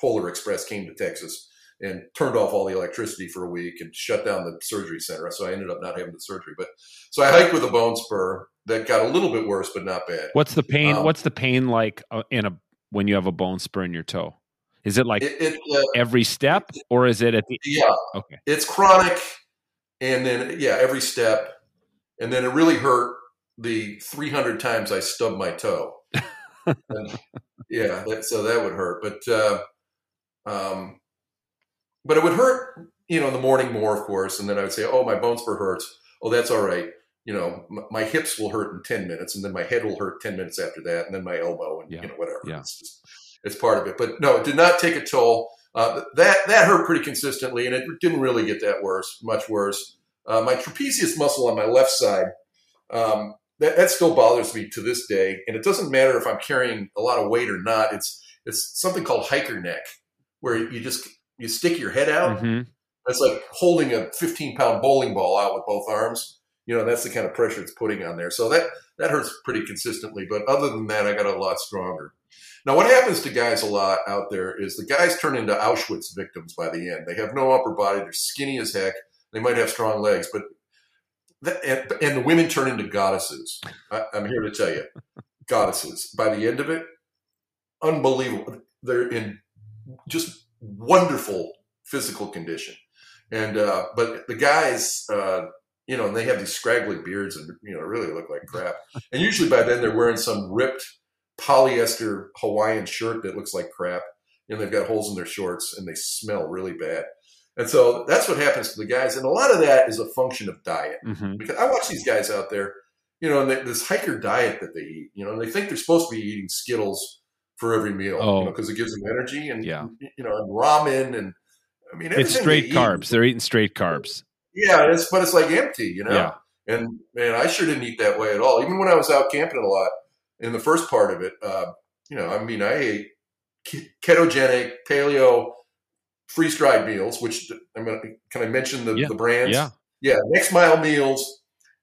Polar Express came to Texas and turned off all the electricity for a week and shut down the surgery center. So I ended up not having the surgery. But so I hiked with a bone spur that got a little bit worse, but not bad. What's the pain? Um, what's the pain like uh, in a when you have a bone spur in your toe? Is it like it, it, uh, every step, or is it at the? Yeah. Okay. It's chronic, and then yeah, every step, and then it really hurt the 300 times I stubbed my toe. and, yeah, that, so that would hurt, but uh, um, but it would hurt, you know, in the morning more, of course, and then I would say, "Oh, my bone spur hurts." Oh, that's all right. You know, m- my hips will hurt in 10 minutes, and then my head will hurt 10 minutes after that, and then my elbow, and yeah. you know, whatever. Yeah. It's just it's part of it. But no, it did not take a toll. Uh, that that hurt pretty consistently, and it didn't really get that worse, much worse. Uh, my trapezius muscle on my left side, um, that, that still bothers me to this day, and it doesn't matter if I'm carrying a lot of weight or not. It's it's something called hiker neck, where you just you stick your head out. Mm-hmm. It's like holding a 15 pound bowling ball out with both arms. You know, that's the kind of pressure it's putting on there. So that that hurts pretty consistently. But other than that, I got a lot stronger. Now, what happens to guys a lot out there is the guys turn into Auschwitz victims by the end. They have no upper body. They're skinny as heck. They might have strong legs, but and, and, the women turn into goddesses. I, I'm here to tell you, goddesses. By the end of it, unbelievable. They're in just wonderful physical condition. And uh, but the guys, uh, you know, and they have these scraggly beards and you know really look like crap. And usually by then they're wearing some ripped polyester Hawaiian shirt that looks like crap. And they've got holes in their shorts and they smell really bad. And so that's what happens to the guys. And a lot of that is a function of diet. Mm-hmm. Because I watch these guys out there, you know, and they, this hiker diet that they eat, you know, and they think they're supposed to be eating Skittles for every meal, oh. you know, because it gives them energy and, yeah. you know, and ramen and, I mean, it's straight carbs. Eat, they're eating straight carbs. Yeah, it's, but it's like empty, you know? Yeah. And man, I sure didn't eat that way at all. Even when I was out camping a lot in the first part of it, uh, you know, I mean, I ate ketogenic, paleo, freeze dried meals, which I'm gonna can I mention the, yeah. the brands? Yeah, yeah. Next Mile Meals,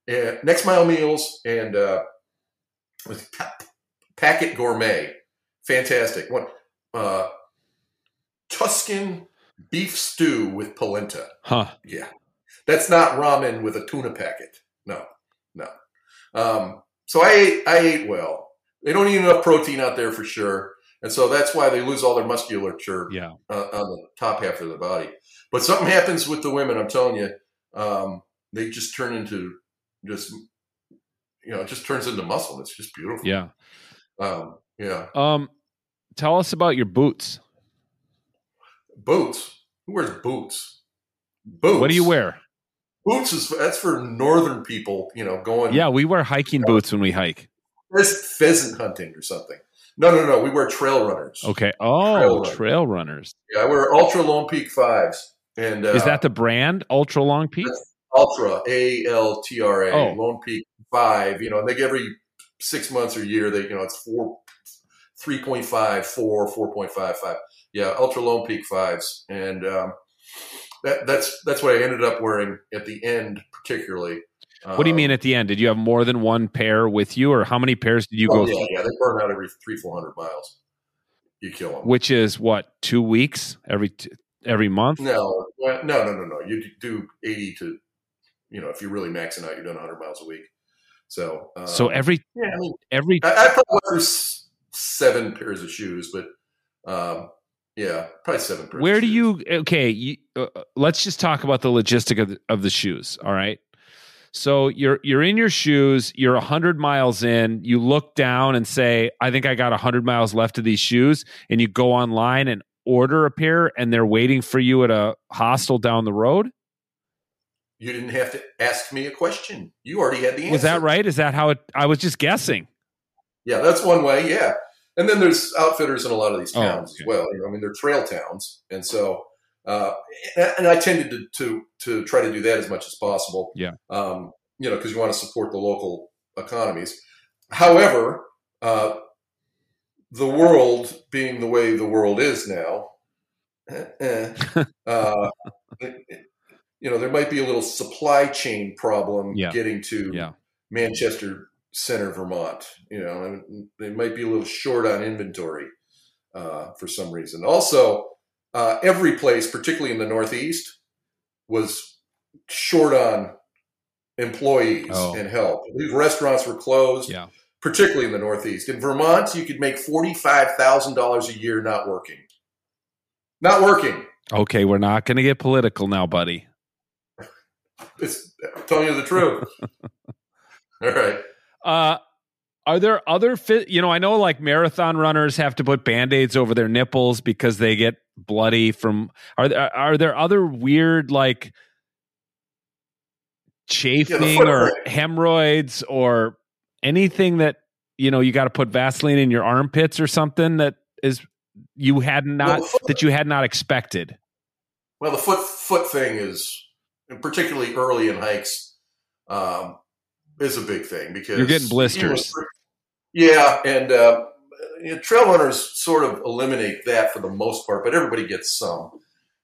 uh, Next Mile Meals, and uh, with Packit Gourmet, fantastic one. Uh, Tuscan beef stew with polenta. Huh? Yeah, that's not ramen with a tuna packet. No, no. Um, so I ate, I ate well. They don't eat enough protein out there for sure. And so that's why they lose all their musculature yeah. uh, on the top half of the body. But something happens with the women, I'm telling you. Um, they just turn into just, you know, it just turns into muscle. It's just beautiful. Yeah. Um, yeah. Um, tell us about your boots. Boots? Who wears boots? Boots. What do you wear? Boots is that's for northern people, you know, going. Yeah, we wear hiking boots when we hike. There's pheasant hunting or something. No, no, no. We wear trail runners. Okay. Oh, trail, runner. trail runners. Yeah, I wear Altra Lone Peak fives. And uh, is that the brand Ultra Long Peak? Altra A L T R A oh. Lone Peak five. You know, and they every six months or year they you know it's four. 3.5, 4, 4.55. Yeah, Altra Lone Peak fives. And um, that, that's that's what I ended up wearing at the end, particularly. What do you mean Um, at the end? Did you have more than one pair with you, or how many pairs did you oh, go yeah, through? yeah, they burn out every three, four hundred miles. You kill them. Which is what two weeks every t- every month? No, no, no, no, no. You do eighty to, you know, if you're really maxing out, you're doing hundred miles a week. So, um, So every yeah, I mean, every I, I probably wear seven pairs of shoes, but um, yeah, probably seven. Where do shoes. you okay you, uh, let's just talk about the logistic of the, of the shoes all right so you're you're in your shoes you're 100 miles in you look down and say i think i got 100 miles left of these shoes and you go online and order a pair and they're waiting for you at a hostel down the road You didn't have to ask me a question. You already had the answer. was that right is that how it i was just guessing Yeah, that's one way. Yeah, and then there's outfitters in a lot of these Oh, towns okay. as well. You know, I mean, they're trail towns, and so uh, and I tended to, to to try to do that as much as possible. Yeah. Um, you know, because you want to support the local economies. However, uh, the world being the way the world is now, eh, eh, uh, you know, there might be a little supply chain problem yeah. getting to yeah. Manchester Center, Vermont. You know, they might be a little short on inventory uh, for some reason. Also, uh, every place, particularly in the Northeast, was short on employees oh. and help. These restaurants were closed. Yeah particularly in the Northeast. In Vermont, you could make $45,000 a year not working. Not working. Okay, we're not going to get political now, buddy. It's I'm telling you the truth. All right. Uh, are there other fit? You know, I know like marathon runners have to put band-aids over their nipples because they get bloody from. Are there are there other weird like chafing yeah, or hemorrhoids or anything that you know you got to put Vaseline in your armpits or something that is you had not well, that you had not expected? Well, the foot foot thing is particularly early in hikes um, is a big thing because you're getting blisters. You know, yeah, and uh, you know, trail runners sort of eliminate that for the most part, but everybody gets some.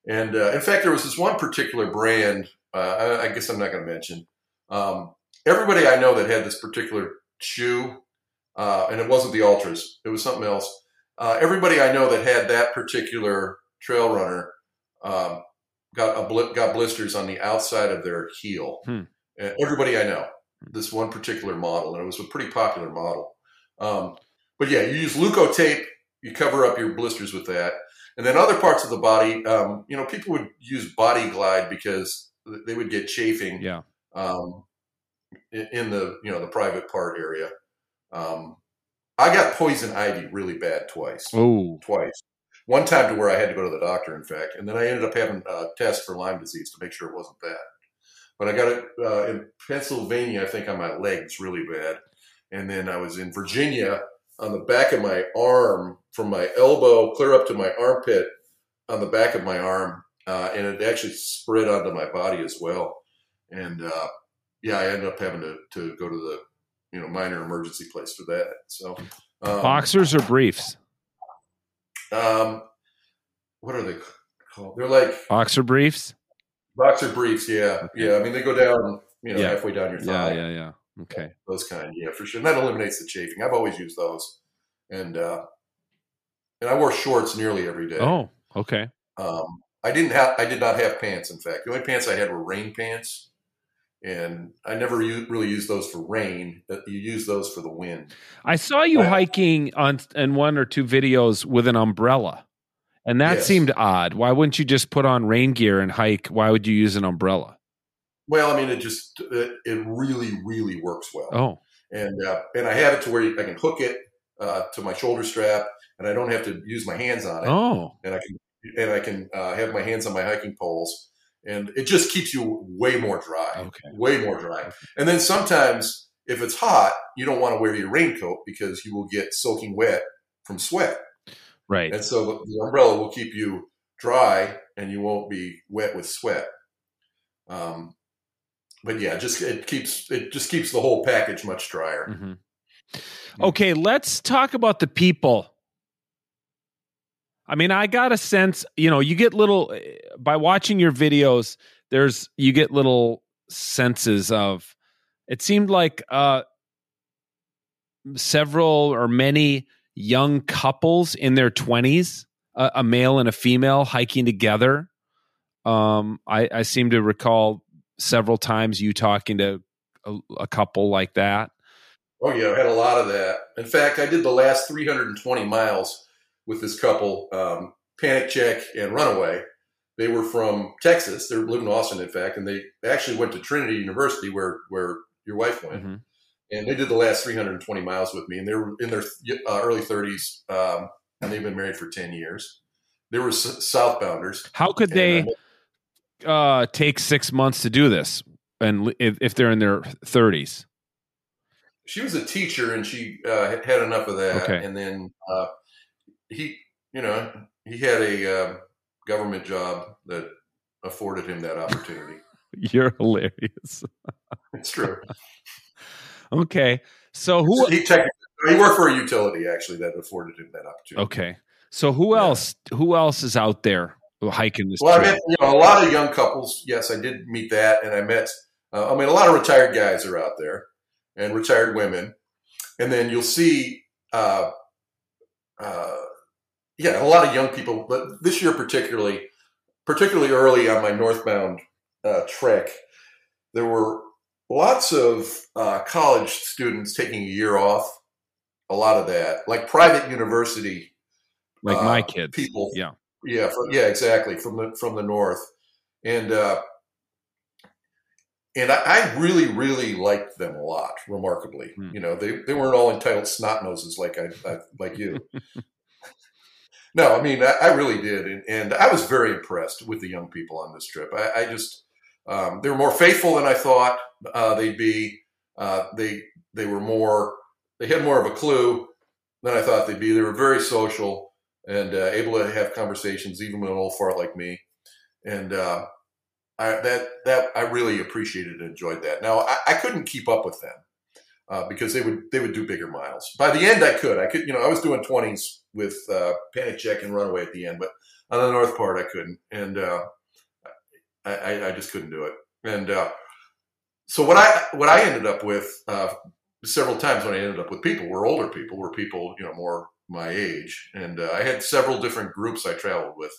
And uh, in fact, there was this one particular brand. Uh, I, I, guess I'm not going to mention. Um, everybody I know that had this particular shoe, uh, and it wasn't the Altras; it was something else. Uh, everybody I know that had that particular trail runner um, got a bl- got blisters on the outside of their heel. Hmm. everybody I know, this one particular model, and it was a pretty popular model. Um, but yeah, you use Leukotape, you cover up your blisters with that, and then other parts of the body. Um, you know, people would use Body Glide because they would get chafing. Yeah. Um, in the you know the private part area. Um, I got poison ivy really bad twice. Oh, twice. One time to where I had to go to the doctor, in fact, and then I ended up having a test for Lyme disease to make sure it wasn't that. But I got it uh, in Pennsylvania, I think, on my legs really bad, and then I was in Virginia on the back of my arm, from my elbow clear up to my armpit, on the back of my arm, uh, and it actually spread onto my body as well. And uh, yeah, I ended up having to, to go to the you know minor emergency place for that. So um, boxers or briefs? Um, what are they called? They're like boxer briefs. Boxer briefs, yeah, okay. yeah. I mean, they go down, you know, yeah. halfway down your thigh. Yeah, yeah, yeah. Okay, those kind, yeah, for sure. And that eliminates the chafing. I've always used those, and uh, and I wore shorts nearly every day. Oh, okay. Um, I didn't have, I did not have pants. In fact, the only pants I had were rain pants and I never really use those for rain. You use those for the wind. I saw you hiking on in one or two videos with an umbrella, and that yes. seemed odd. Why wouldn't you just put on rain gear and hike? Why would you use an umbrella? Well, I mean, it just it, it really, really works well. Oh, and uh, and I have it to where I can hook it uh, to my shoulder strap, and I don't have to use my hands on it. Oh, and I can and I can uh, have my hands on my hiking poles and it just keeps you way more dry. Okay. Way more dry. And then sometimes if it's hot, you don't want to wear your raincoat because you will get soaking wet from sweat. Right. And so the, umbrella will keep you dry and you won't be wet with sweat. Um, but yeah, just it keeps it just keeps the whole package much drier. Mm-hmm. Okay, let's talk about the people I mean, I got a sense, you know, you get little by watching your videos, there's you get little senses of it seemed like uh several or many young couples in their 20s, a, a male and a female hiking together. Um I I seem to recall several times you talking to a, a couple like that. Oh yeah, I had a lot of that. In fact, I did the last 320 miles with this couple, um, Panic Check and Runaway. They were from Texas. They lived in Austin, in fact, and they actually went to Trinity University, where where your wife went. Mm-hmm. And they did the last 320 miles with me, and they were in their uh, early 30s, um, and they've been married for 10 years. They were s- southbounders. How could they uh, take six months to do this, and if, if they're in their 30s? She was a teacher, and she uh, had enough of that, okay. and then uh, he, you know, he had a uh, government job that afforded him that opportunity. You're hilarious. it's true. Okay, so who he he worked for a utility actually that afforded him that opportunity. Okay, so who else? Who else is out there hiking this? Well, trip? I met you know a lot of young couples. Yes, I did meet that, and I met. Uh, I mean, a lot of retired guys are out there, and retired women, and then you'll see. Uh, uh, yeah, a lot of young people, but this year particularly, particularly early on my northbound uh, trek, there were lots of uh, college students taking a year off. A lot of that, like private university, like uh, my kids, people. Yeah, yeah, from, yeah, exactly from the from the north, and uh, and I, I, really, really liked them a lot. Remarkably, hmm. you know, they, they weren't all entitled snot noses like I, I like you. no, I mean, I, I really did, and, and, I was very impressed with the young people on this trip. I, I just um, they were more faithful than I thought uh, they'd be. Uh, they they were more they had more of a clue than I thought they'd be. They were very social and uh, able to have conversations, even with an old fart like me, and uh, I, that that I really appreciated and enjoyed that. Now I, I couldn't keep up with them uh, because they would they would do bigger miles. By the end, I could. I could. You know, I was doing twenties with uh, Panic Check and Runaway at the end, but on the north part, I couldn't, and I, I, just couldn't do it. And uh, so what I what I ended up with uh, several times when I ended up with people were older people, were people you know more my age, and uh, I had several different groups I traveled with.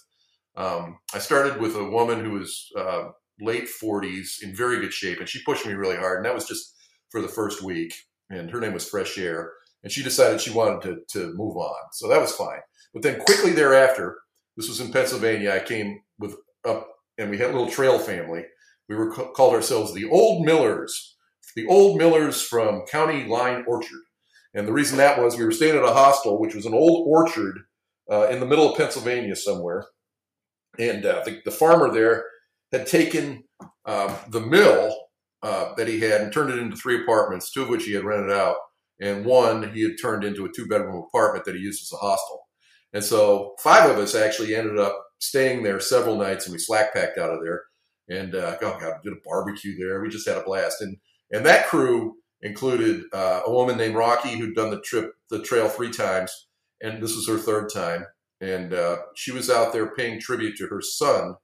Um, I started with a woman who was uh, late 40s in very good shape, and she pushed me really hard. And that was just for the first week. And her name was Fresh Air. And she decided she wanted to, to move on. So that was fine. But then quickly thereafter, this was in Pennsylvania, I came with up, and we had a little trail family. We were called ourselves the Old Millers, the Old Millers from County Line Orchard. And the reason that was we were staying at a hostel, which was an old orchard uh, in the middle of Pennsylvania somewhere and uh, the, the, farmer there had taken um, the mill uh, that he had and turned it into three apartments, two of which he had rented out, and one he had turned into a two bedroom apartment that he used as a hostel. And so five of us actually ended up staying there several nights, and we slack packed out of there. And uh, oh god, we did a barbecue there. We just had a blast, and and that crew included uh, a woman named Rocky who'd done the trip, the trail three times, and this was her third time and uh, she was out there paying tribute to her son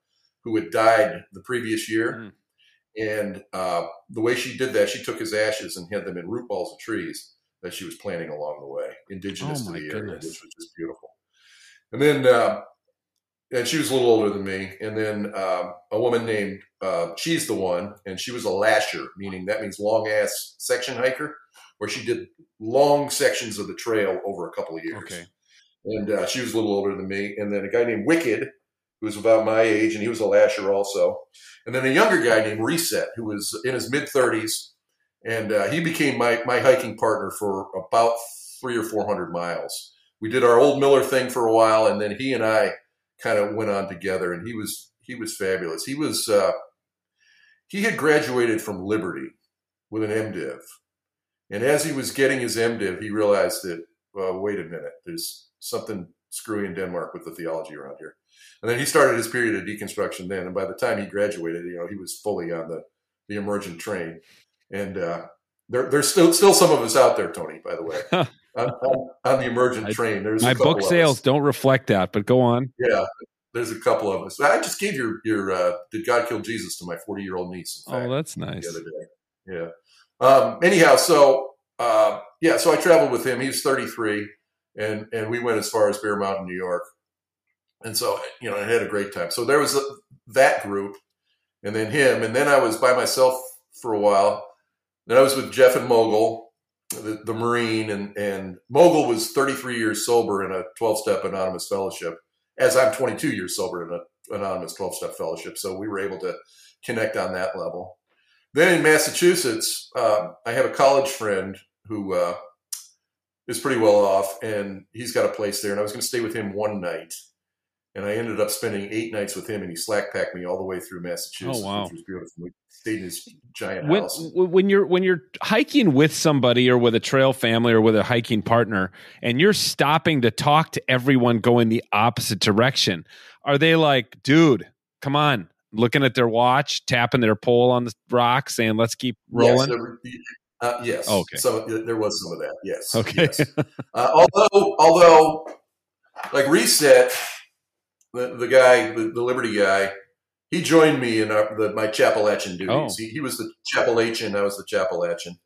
who had died the previous year. Mm. And uh, the way she did that, she took his ashes and hid them in root balls of trees that she was planting along the way, indigenous oh, to the goodness. area, which was just beautiful. And then, uh, and she was a little older than me. And then um, a woman named uh, She's the One, and she was a lasher, meaning that means long ass section hiker, where she did long sections of the trail over a couple of years. Okay and uh, she was a little older than me. And then a guy named Wicked, who was about my age, and he was a lasher also. And then a younger guy named Reset, who was in his mid 30s, and uh, he became my my hiking partner for about three or four hundred miles. We did our old Miller thing for a while, and then he and I kind of went on together, and he was he was fabulous. He was uh, he had graduated from Liberty with an MDiv, and as he was getting his MDiv, he realized that wait a minute, there's something screwy in Denmark with the theology around here. And then he started his period of deconstruction then. And by the time he graduated, you know, he was fully on the, the emergent train. And uh, there, there's still still some of us out there, Tony, by the way, on, on, the emergent train. There's My book sales don't reflect that, but go on. Yeah, there's a couple of us. I just gave your your uh, "Did God Kill Jesus" to my 40 year old niece. Fact, oh, that's nice. The other day, yeah. Um, anyhow, so uh, yeah, so I traveled with him. He was 33 and and we went as far as Bear Mountain, New York. And so, you know, I had a great time. So there was a, that group, and then him, and then I was by myself for a while. Then I was with Jeff and Mogul, the, the Marine, and and Mogul was 33 years sober in a 12-step anonymous fellowship, as I'm 22 years sober in an anonymous 12-step fellowship. So we were able to connect on that level. Then in Massachusetts, uh, I have a college friend who uh, is pretty well off, and he's got a place there. And I was going to stay with him one night, and I ended up spending eight nights with him, and he slack packed me all the way through Massachusetts, oh, wow. which was beautiful. We stayed in his giant when, house. When you're when you're hiking with somebody, or with a trail family, or with a hiking partner, and you're stopping to talk to everyone going the opposite direction. Are they like, dude, come on, looking at their watch, tapping their pole on the rock, saying, "Let's keep rolling"? Yes, uh, yes. Okay. So there was some of that. Yes. Okay. Yes. Uh, although, although, like Reset, the, the guy, the, the Liberty guy, he joined me in our, the, my Chappalachian duties. Oh. He, he was the Chappalachian, I was the Chappalachian,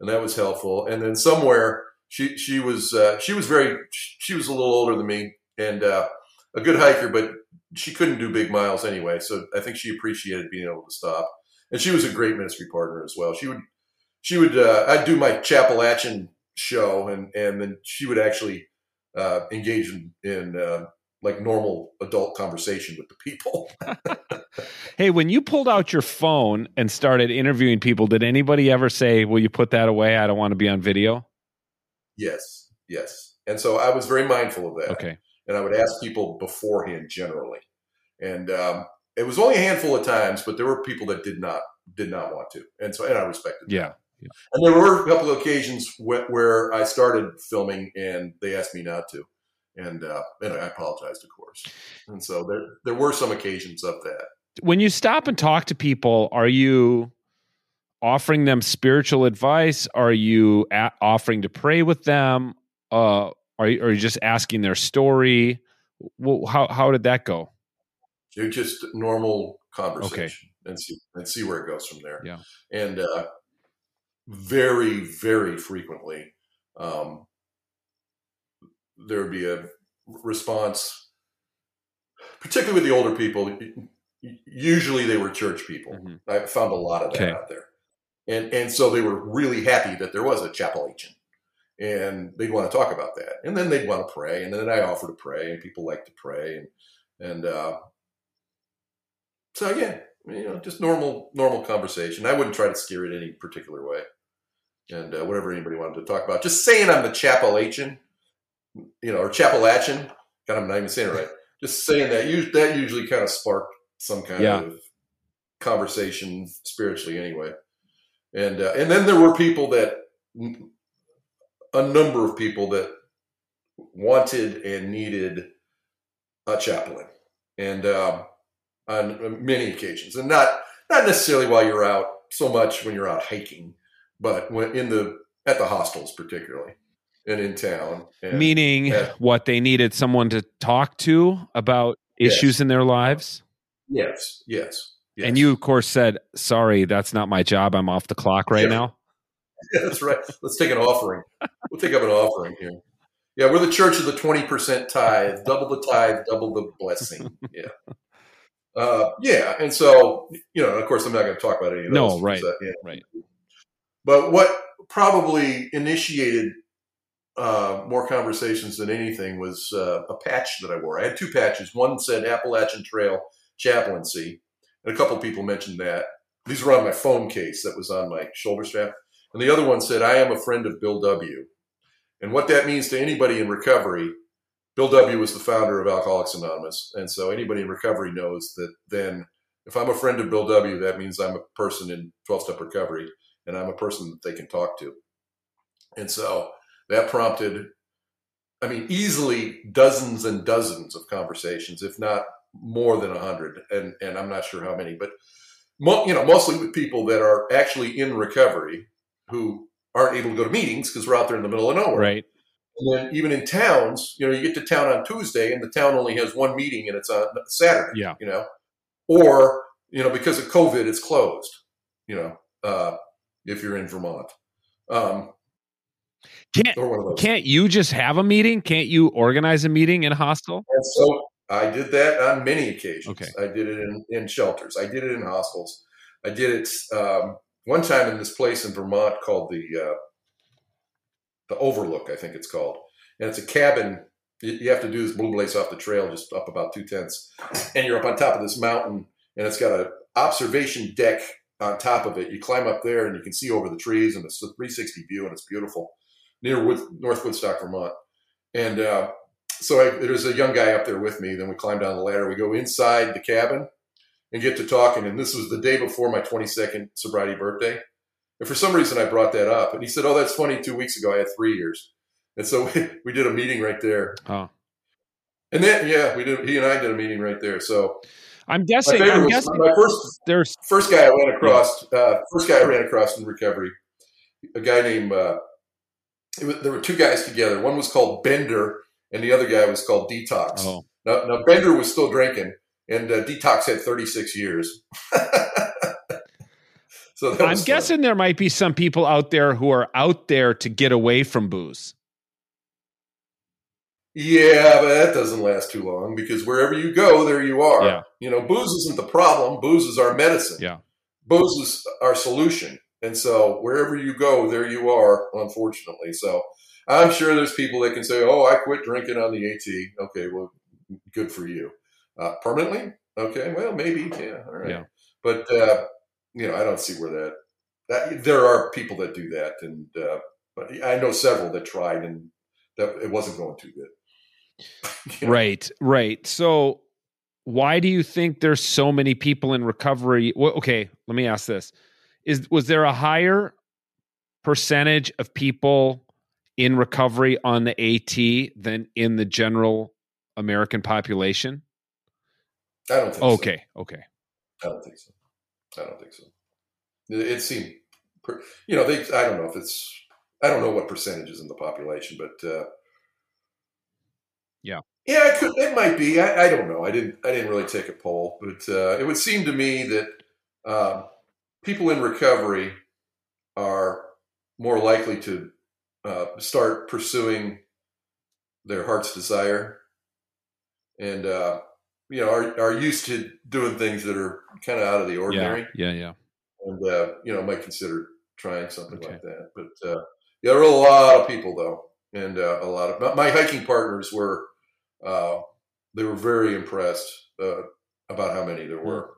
and that was helpful. And then somewhere she she was uh, she was very she was a little older than me and uh, a good hiker, but she couldn't do big miles anyway. So I think she appreciated being able to stop. And she was a great ministry partner as well. She would she would uh, I'd do my Chappalachian show, and and then she would actually uh, engage in, in uh, like normal adult conversation with the people. hey, when you pulled out your phone and started interviewing people, did anybody ever say, "Will you put that away? I don't want to be on video"? yes, yes. And so I was very mindful of that. Okay. and I would ask people beforehand generally. And um, it was only a handful of times, but there were people that did not did not want to, and so and I respected. that. Yeah. And there were a couple of occasions where, where I started filming and they asked me not to, and uh, and I apologized, of course. And so there there were some occasions of that. When you stop and talk to people, are you offering them spiritual advice? Are you a- offering to pray with them? Uh, are you, are you just asking their story? Well, how how did that go? It's just normal conversation okay. and see and see where it goes from there. Yeah. And uh, very very frequently, um, there would be a response, particularly with the older people. Usually, they were church people. Mhm. I found a lot of that Okay. out there, and and so they were really happy that there was a Chappalachian, and they'd want to talk about that, and then they'd want to pray, and then I offer to pray, and people like to pray, and and uh, so again, you know, just normal normal conversation. I wouldn't try to steer it any particular way, and uh, whatever anybody wanted to talk about, just saying I'm the Chappalachian, you know, or Chapalachian. God, I'm not even saying it right. Just saying that that usually kind of sparked some kind Yeah. of conversation spiritually, anyway. And uh, and then there were people that a number of people that wanted and needed a chaplain, and um, on many occasions, and not not necessarily while you're out so much when you're out hiking, but when in the at the hostels particularly, and in town. And, Meaning, yeah. what they needed someone to talk to about Yes. issues in their lives. yes, yes, yes. And you, of course, said, "Sorry, that's not my job. I'm off the clock right Yeah. now." Yeah, that's right. Let's take an offering. We'll take up an offering here. Yeah, we're the church of the twenty percent tithe. Double the tithe, double the blessing. Yeah, uh, yeah. And so, you know, of course, I'm not going to talk about any of No, right, uh, yeah. right. But what probably initiated uh, more conversations than anything was uh, a patch that I wore. I had two patches. One said Appalachian Trail Chaplaincy, and a couple people mentioned that. These were on my phone case that was on my shoulder strap. And the other one said, I am a friend of Bill W. And what that means to anybody in recovery, Bill W. was the founder of Alcoholics Anonymous. And so anybody in recovery knows that then if I'm a friend of Bill W., that means I'm a person in 12 step recovery and I'm a person that they can talk to. And so that prompted, I mean, easily dozens and dozens of conversations, if not more than a hundred. And, and I'm not sure how many, but mo- you know, mostly with people that are actually in recovery who aren't able to go to meetings because we're out there in the middle of nowhere. Right. And then even in towns, you know, you get to town on Tuesday and the town only has one meeting and it's on Saturday. Yeah. You know, or you know because of COVID, it's closed. You know, uh, if you're in Vermont, um, Can't or one of those. can't you just have a meeting? Can't you organize a meeting in a hostel? And so I did that on many occasions. Okay. I did it in, in shelters. I did it in hostels. I did it um, one time in this place in Vermont called the uh, the Overlook, I think it's called, and it's a cabin. You you have to do this blue blaze off the trail, just up about two tenths, and you're up on top of this mountain, and it's got a observation deck on top of it. You climb up there, and you can see over the trees, and it's a 360 view, and it's beautiful near Wood, North Woodstock, Vermont. And uh, so I, there's a young guy up there with me. Then we climb down the ladder. We go inside the cabin and get to talking. And this was the day before my 22nd sobriety birthday. And for some reason, I brought that up. And he said, "Oh, that's funny. Two weeks ago, I had three years." And so we, we did a meeting right there. Oh. And then yeah, we did. He and I did a meeting right there. So I'm guessing. I'm was, guessing my first there's first guy I ran across. Uh, first guy I ran across in recovery, a guy named. Uh, was, there were two guys together. One was called Bender, and the other guy was called Detox. Oh. Now, now Bender was still drinking, and uh, Detox had 36 years. so I'm fun. guessing there might be some people out there who are out there to get away from booze. Yeah, but that doesn't last too long because wherever you go, there you are. Yeah. You know, booze isn't the problem. Booze is our medicine. Yeah. Booze is our solution. And so wherever you go, there you are, unfortunately. So I'm sure there's people that can say, oh, I quit drinking on the AT. Okay, well, good for you. Uh, permanently? Okay, well, maybe. Yeah, all right. Yeah. But, uh, you know, I don't see where that, that there are people that do that. And uh, but I know several that tried and that it wasn't going too good. you know? Right, right. So, why do you think there's so many people in recovery? Well, okay, let me ask this: Is was there a higher percentage of people in recovery on the AT than in the general American population? I don't think. Okay, so. okay. Okay. I don't think so. I don't think so. It seemed, you know, they. I don't know if it's. I don't know what percentages in the population, but uh, yeah. Yeah, it could. It might be. I, I, don't know. I didn't. I didn't really take a poll, but uh, it would seem to me that uh, people in recovery are more likely to uh, start pursuing their heart's desire, and uh, you know are are used to doing things that are kind of out of the ordinary. Yeah, yeah, yeah. And uh, you know might consider trying something okay. like that. But uh, yeah, there are a lot of people though, and a lot of my hiking partners were uh, they were very impressed uh, about how many there were.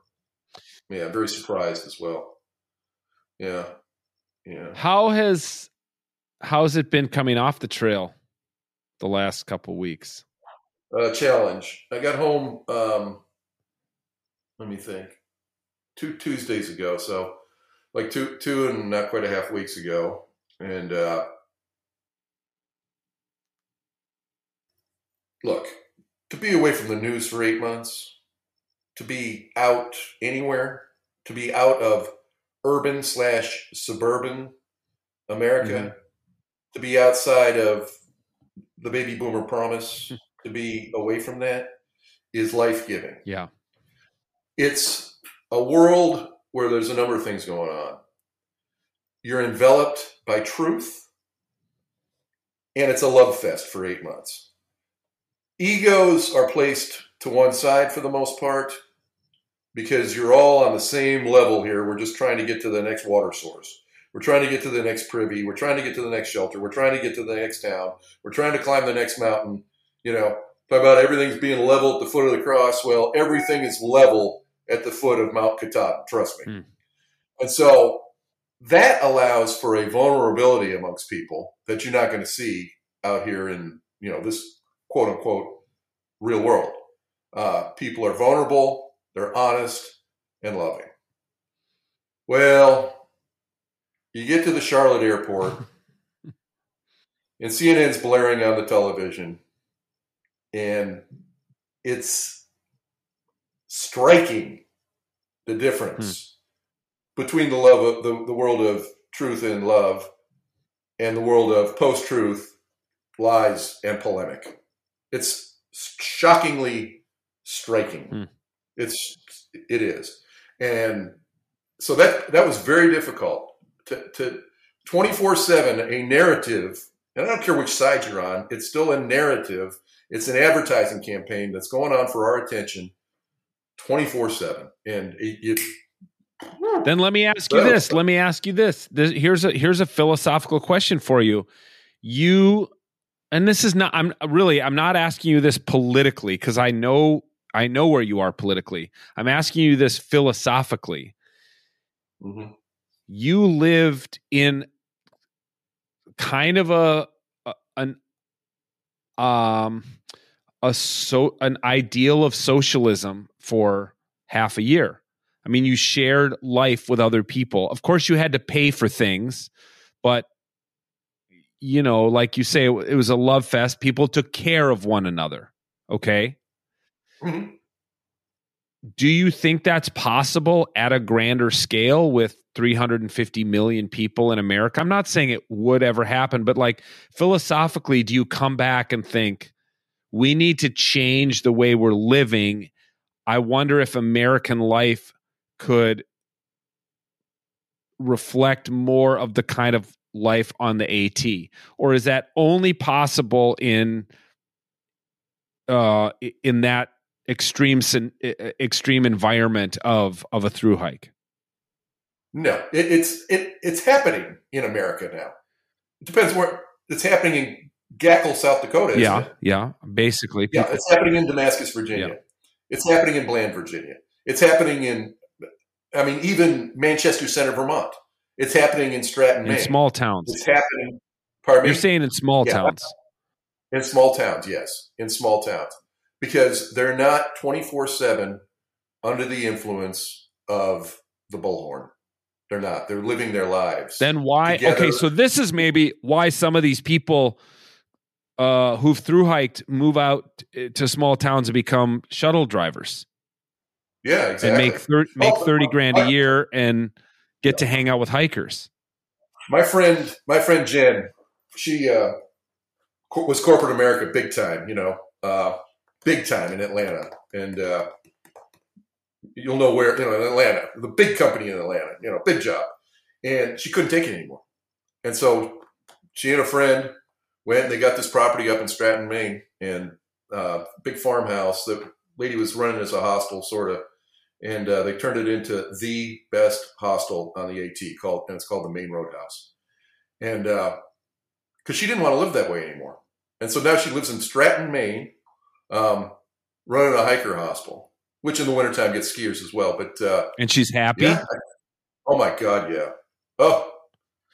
Yeah, very surprised as well. Yeah, yeah. How has how's it been coming off the trail the last couple weeks? Uh, challenge. I got home. Um, let me think. Two Tuesdays ago, so like two two and not quite a half weeks ago, and uh, look, to be away from the news for eight months, to be out anywhere, to be out of urban slash suburban America, mm-hmm. to be outside of the baby boomer promise, to be away from that is life giving. Yeah. It's a world where there's a number of things going on. You're enveloped by truth, and it's a love fest for eight months egos are placed to one side for the most part because you're all on the same level here. We're just trying to get to the next water source. We're trying to get to the next privy. We're trying to get to the next shelter. We're trying to get to the next town. We're trying to climb the next mountain. You know, talk about everything's being level at the foot of the cross. Well, everything is level at the foot of Mount Katahdin. Trust me. Mm. And so that allows for a vulnerability amongst people that you're not going to see out here in you know this quote unquote real world. Uh, people are vulnerable, they're honest and loving. Well, you get to the Charlotte airport and CNN's blaring on the television, and it's striking the difference hmm. between the love of the, the world of truth and love and the world of post truth, lies, and polemic. It's shockingly striking. Hmm. It's it is, and so that that was very difficult to, to 24 7 a narrative and i don't care which side you're on it's still a narrative. It's an advertising campaign that's going on for our attention 24 7 and it, it, then let me ask you this let me ask you this. this here's a here's a philosophical question for you. You and this is not i'm really i'm not asking you this politically because i know i know where you are politically i'm asking you this philosophically mm-hmm. you lived in kind of a, a an um a so an ideal of socialism for half a year i mean you shared life with other people of course you had to pay for things but you know, like you say, it, was a love fest. People took care of one another. Okay. Mhm. Do you think that's possible at a grander scale with 350 million people in America? I'm not saying it would ever happen, but like philosophically, do you come back and think we need to change the way we're living? I wonder if American life could reflect more of the kind of life on the AT, or is that only possible in uh, in that extreme extreme environment of of a through hike? No, it, it's it, it's happening in America now. It depends where it's happening in Gackle, South Dakota. yeah, it? yeah. Basically, yeah, it's happening in Damascus, Virginia. Yeah. It's happening in Bland, Virginia. It's happening in, I mean, even Manchester Center, Vermont. It's happening in Stratton, in Maine. small towns. It's happening. Pardon You're saying in small Yeah. towns. In small towns, yes, in small towns, because they're not twenty four seven under the influence of the bullhorn. They're not. They're living their lives. Then why? together. Okay, so this is maybe why some of these people uh, who've through hiked move out uh, to small towns and become shuttle drivers yeah, exactly. and make thir- make Oh, thirty grand a year and get to hang out with hikers. my friend, my friend Jen, she uh, was corporate America big time. You know, uh, big time in Atlanta, and uh, you'll know where you know in Atlanta, the big company in Atlanta. You know, big job, and she couldn't take it anymore, and so she and a friend went and they got this property up in Stratton, Maine, and uh, big farmhouse. The lady was running as a hostel, sort of. And uh, they turned it into the best hostel on the AT, called and it's called the Maine Roadhouse and because she didn't want to live that way anymore, and so now she lives in Stratton, Maine, um, running a hiker hostel, which in the wintertime gets skiers as well. But uh, And she's happy. yeah, oh my god, yeah, oh,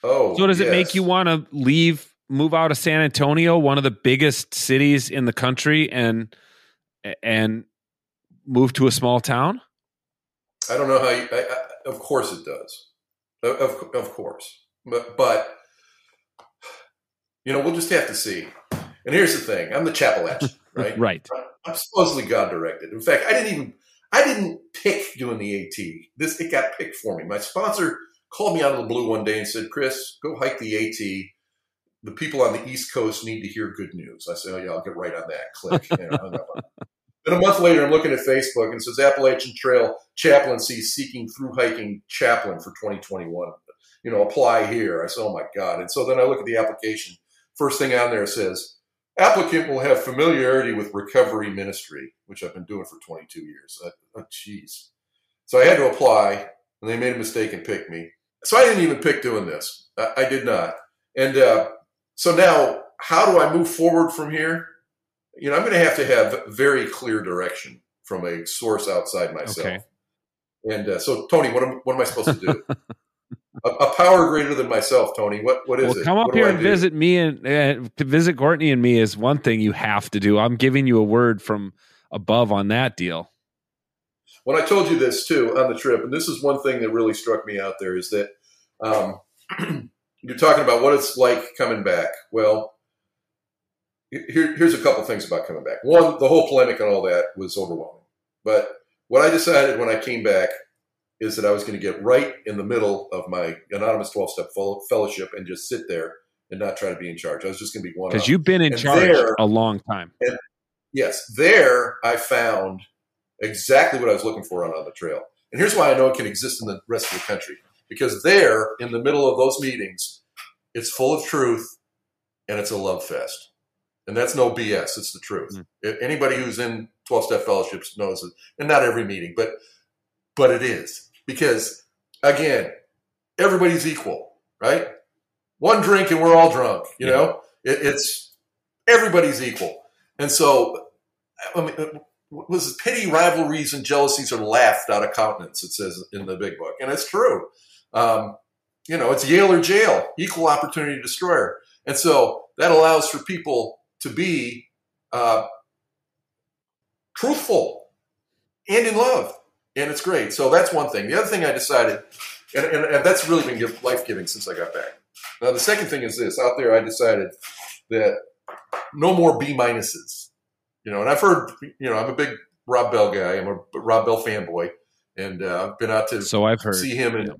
oh. So does it make you want to leave, move out of San Antonio, one of the biggest cities in the country, and and move to a small town? I don't know how. You, I, I, of course, it does. Of, of of course, but but you know, we'll just have to see. And here's the thing: I'm the Chappalachian, right? Right. I'm supposedly God directed. In fact, I didn't even I didn't pick doing the AT. This it got picked for me. My sponsor called me out of the blue one day and said, "Chris, go hike the AT. The people on the East Coast need to hear good news." I said, "Oh yeah, I'll get right on that." Click. Know, hung up on it. Then a month later, I'm looking at Facebook and it says Appalachian Trail chaplaincy seeking through hiking chaplain for 2021. You know, apply here. I said, "Oh my God!" And so then I look at the application. First thing on there says applicant will have familiarity with recovery ministry, which I've been doing for 22 years. Oh, jeez. so I had to apply, and they made a mistake and picked me. So I didn't even pick doing this. I, I did not. And uh, so now, how do I move forward from here? You know, I'm going to have to have very clear direction from a source outside myself. Okay. And uh, so, Tony, what am, what am I supposed to do? a, a power greater than myself, Tony. What what is Well, it? come up What here and do? visit me and uh, to visit Courtney and me is one thing you have to do. I'm giving you a word from above on that deal. when I told you this too on the trip, and this is one thing that really struck me out there is that um, you're talking about what it's like coming back. Well, here, here's a couple things about coming back. One, the whole polemic and all that was overwhelming. But what I decided when I came back is that I was going to get right in the middle of my anonymous 12 step fellowship and just sit there and not try to be in charge. I was just going to be one Because you've been in And charge there- a long time. Yes, there I found exactly what I was looking for on, on the trail. And here's why I know it can exist in the rest of the country. Because there, in the middle of those meetings, it's full of truth and it's a love fest. And that's no BS, it's the truth. Mm. Anybody who's in 12 step fellowships knows it. And not every meeting, but but it is. Because again, everybody's equal, right? One drink and we're all drunk, you Yeah. know? It, it's everybody's equal. And so I mean, was pity, rivalries, and jealousies are laughed out of countenance. It says in the big book, and it's true. Um, you know, it's Yale or jail, equal opportunity destroyer, and so that allows for people to be uh, truthful and in love, and it's great. So that's one thing. The other thing I decided, and, and, and that's really been life giving since I got back. Now the second thing is this: out there, I decided that no more B minuses You know, and I've heard, you know, I'm a big Rob Bell guy. I'm a Rob Bell fanboy, and uh, I've been out to so I've heard see him, and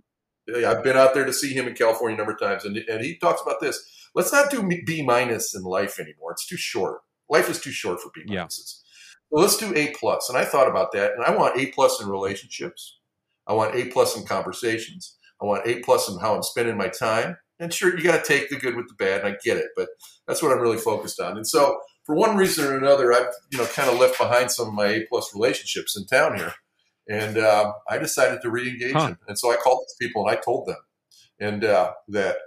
yeah. I've been out there to see him in California a number of times, and and he talks about this. Let's not do B minus in life anymore. It's too short. Life is too short for B minuses. Yeah. So let's do A plus. And I thought about that, and I want A plus in relationships. I want A plus in conversations. I want A plus in how I'm spending my time. And sure, you got to take the good with the bad, and I get it, but that's what I'm really focused on. And so, for one reason or another, I've you know kind of left behind some of my A plus relationships in town here, and uh, I decided to re-engage huh. them. And so I called these people and I told them, and uh, that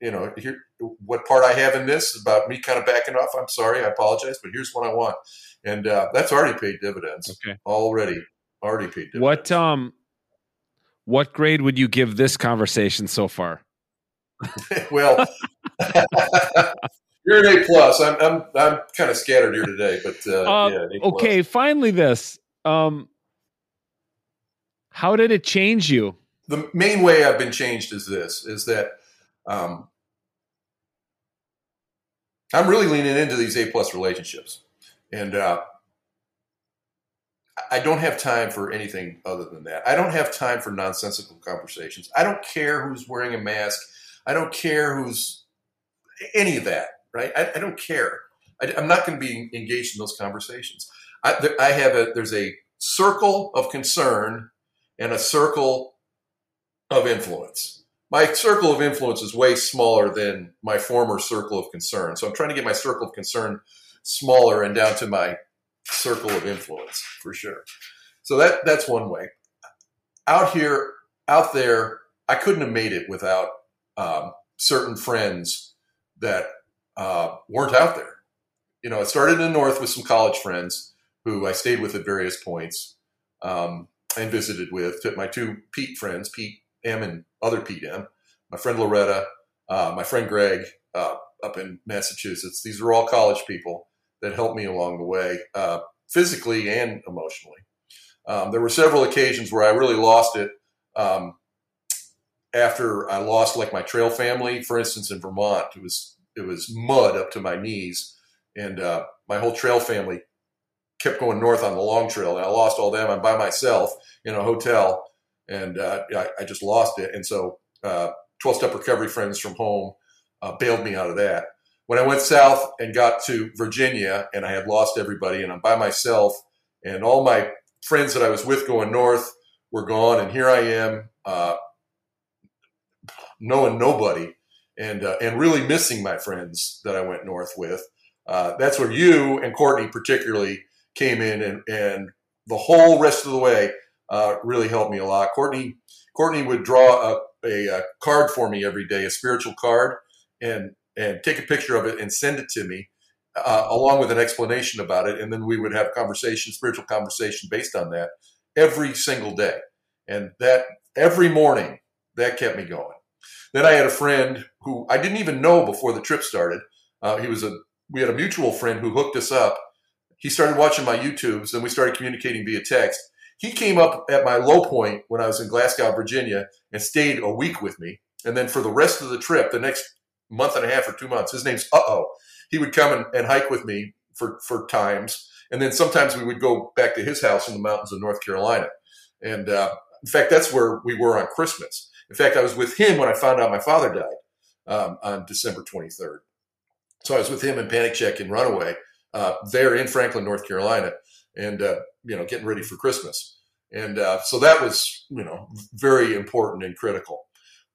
you know here what part I have in this is about me kind of backing off. I'm sorry, I apologize, but here's what I want, and uh, that's already paid dividends. Okay, already, already paid dividends. What um, what grade would you give this conversation so far? well, you're an A plus. I'm I'm I'm kind of scattered here today, but uh, uh, yeah, okay. Finally, this. Um, how did it change you? The main way I've been changed is this: is that um, I'm really leaning into these A plus relationships, and uh, I don't have time for anything other than that. I don't have time for nonsensical conversations. I don't care who's wearing a mask. I don't care who's any of that. Right? I, I don't care. I, am not going to be engaged in those conversations. I, I have a there's a circle of concern and a circle of influence. My circle of influence is way smaller than my former circle of concern. So I'm trying to get my circle of concern smaller and down to my circle of influence for sure. So that that's one way. Out here, out there, I couldn't have made it without um, certain friends that uh, weren't out there. You know, I started in the north with some college friends who I stayed with at various points um, and visited with. My two Pete friends, Pete M and other Pete M, my friend Loretta, uh, my friend Greg uh, up in Massachusetts. These were all college people that helped me along the way, uh, physically and emotionally. Um, there were several occasions where I really lost it. Um, after I lost like my trail family, for instance, in Vermont, it was it was mud up to my knees, and uh, my whole trail family kept going north on the long trail, and I lost all them. I'm by myself in a hotel, and uh, I, I, just lost it. And so, uh, 12 step recovery friends from home uh, bailed me out of that when I went south and got to Virginia and I had lost everybody and I'm by myself and all my friends that I was with going north were gone and here I am uh, knowing nobody and and really missing my friends that I went north with. Uh, that's where you and Courtney particularly came in and and the whole rest of the way uh, really helped me a lot. Courtney Courtney would draw a, a, a card for me every day, a spiritual card, and and take a picture of it and send it to me uh, along with an explanation about it. And then we would have conversation, spiritual conversation based on that every single day. And that every morning, that kept me going. Then I had a friend who I didn't even know before the trip started. Uh, he was a, we had a mutual friend who hooked us up. He started watching my YouTubes and we started communicating via text. He came up at my low point when I was in Glasgow, Virginia and stayed a week with me. And then for the rest of the trip, the next month and a half or two months. His name's Uh Oh. He would come and, and hike with me for, for times. And then sometimes we would go back to his house in the mountains of North Carolina. And uh, in fact, that's where we were on Christmas. In fact, I was with him when I found out my father died um, on December 23rd. So I was with him in Panic Check in Runaway uh, there in Franklin, North Carolina, and uh, you know getting ready for Christmas. And uh, so that was you know very important and critical.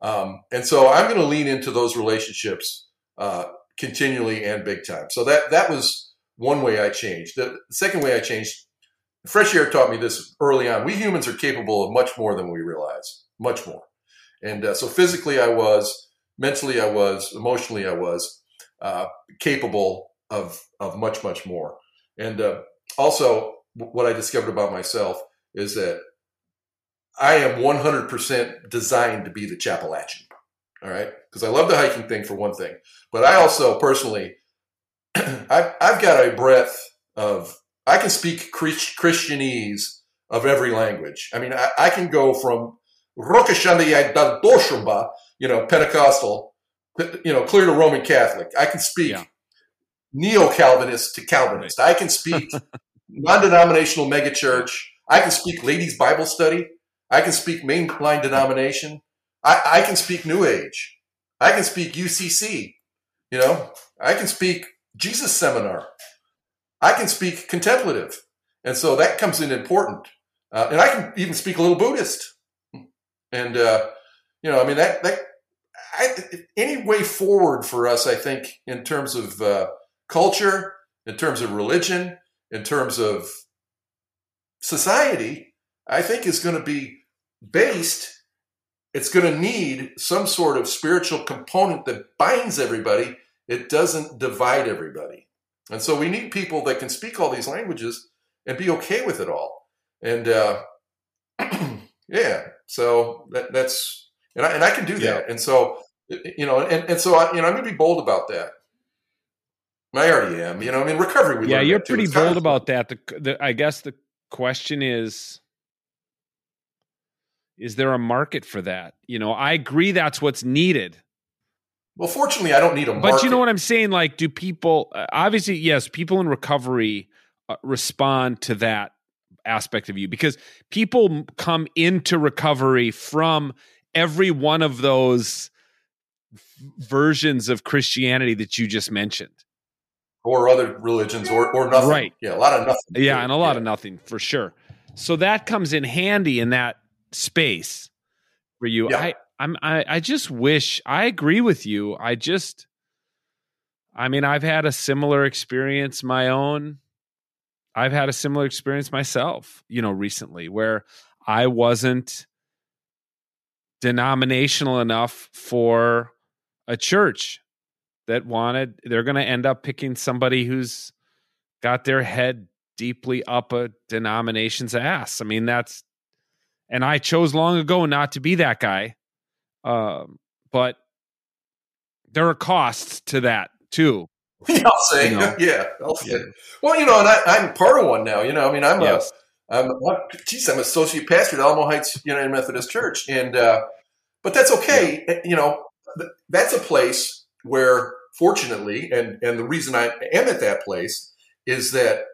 Um, and so I'm going to lean into those relationships uh, continually and big time. So that that was one way I changed. The second way I changed, fresh air taught me this early on. We humans are capable of much more than we realize, much more. And uh, so physically, I was, mentally, I was, emotionally, I was uh, capable of of much much more. And uh, also, what I discovered about myself is that I am 100% designed to be the Chappalachian. All right. Because I love the hiking thing for one thing. But I also personally, I've, I've got a breadth of, I can speak Christianese of every language. I mean, I, I can go from you know, Pentecostal, you know, clear to Roman Catholic. I can speak yeah. neo Calvinist to Calvinist. I can speak non denominational megachurch. I can speak ladies' Bible study. I can speak mainline denomination. I, I can speak New Age. I can speak UCC. You know, I can speak Jesus seminar. I can speak contemplative. And so that comes in important. Uh, and I can even speak a little Buddhist. And, uh, you know, I mean, that, that I, any way forward for us, I think, in terms of uh, culture, in terms of religion, in terms of society, I think is going to be based. It's going to need some sort of spiritual component that binds everybody. It doesn't divide everybody. And so we need people that can speak all these languages and be okay with it all. And uh, yeah, so that, that's and I, and I can do that. Yeah. And so you know, and, and so I, you know, I'm going to be bold about that. I already am. You know, I mean, recovery. yeah, you're pretty bold about that. The, the, I guess the question is, is there a market for that? You know, I agree that's what's needed. Well, fortunately, I don't need a market. But you know what I'm saying? Like, do people, uh, obviously, yes, people in recovery uh, respond to that aspect of you because people come into recovery from every one of those versions of Christianity that you just mentioned. Or other religions or, or nothing. Right. Yeah, a lot of nothing. Yeah, and a lot yeah. of nothing for sure. So that comes in handy in that space for you. Yeah. I I'm I, I just wish I agree with you. I just I mean, I've had a similar experience my own. I've had a similar experience myself, you know, recently where I wasn't denominational enough for a church that wanted they're going to end up picking somebody who's got their head deeply up a denomination's ass. I mean that's and I chose long ago not to be that guy. Um, but there are costs to that too. I'll say, you know? yeah, I'll say. Yeah. Well, you know, and I, am part of one now. You know, I mean, I'm yes. a, I'm, geez, I'm associate pastor at Alamo Heights United Methodist Church, and uh, but that's okay. Yeah. You know, that's a place where, fortunately, and and the reason I am at that place is that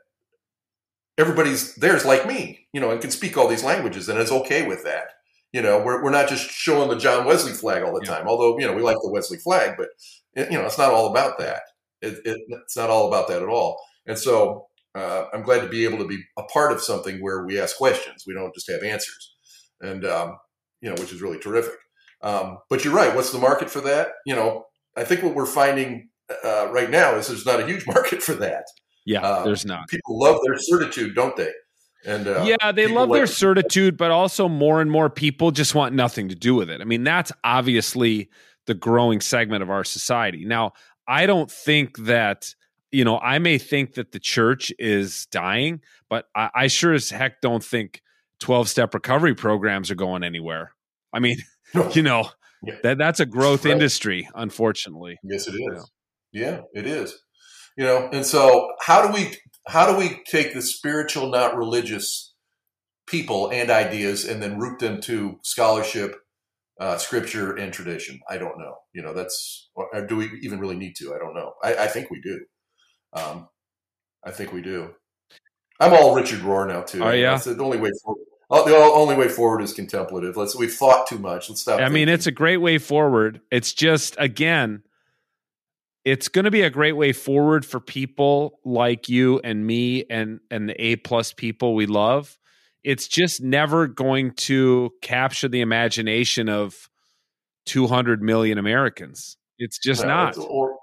everybody's there's like me, you know, and can speak all these languages and is okay with that. You know, we're, we're not just showing the John Wesley flag all the yeah. time, although, you know, we like the Wesley flag, but, you know, it's not all about that. It, it, it's not all about that at all. And so uh, I'm glad to be able to be a part of something where we ask questions. We don't just have answers. And, um, you know, which is really terrific. Um, but you're right. What's the market for that? You know, I think what we're finding uh, right now is there's not a huge market for that. Yeah, uh, there's not. People love their certitude, don't they? And uh, yeah, they love like their certitude, but also more and more people just want nothing to do with it. I mean, that's obviously the growing segment of our society. Now, I don't think that you know I may think that the church is dying, but I, I sure as heck don't think twelve step recovery programs are going anywhere. I mean, you know yeah. that that's a growth right. industry, unfortunately. Yes, it is. Yeah. yeah, it is. You know, and so how do we how do we take the spiritual, not religious people and ideas and then root them to scholarship, uh, scripture, and tradition? I don't know. You know, that's do we even really need to? I don't know. I, I think we do. Um, I think we do. I'm all Richard Rohr now too. Oh yeah, that's the only way forward. Oh, the only way forward is contemplative. Let's we've thought too much. Let's stop. I thinking. mean, it's a great way forward. It's just again, it's going to be a great way forward for people like you and me and and the A plus people we love. It's just never going to capture the imagination of 200 million Americans. It's just no, not. Or,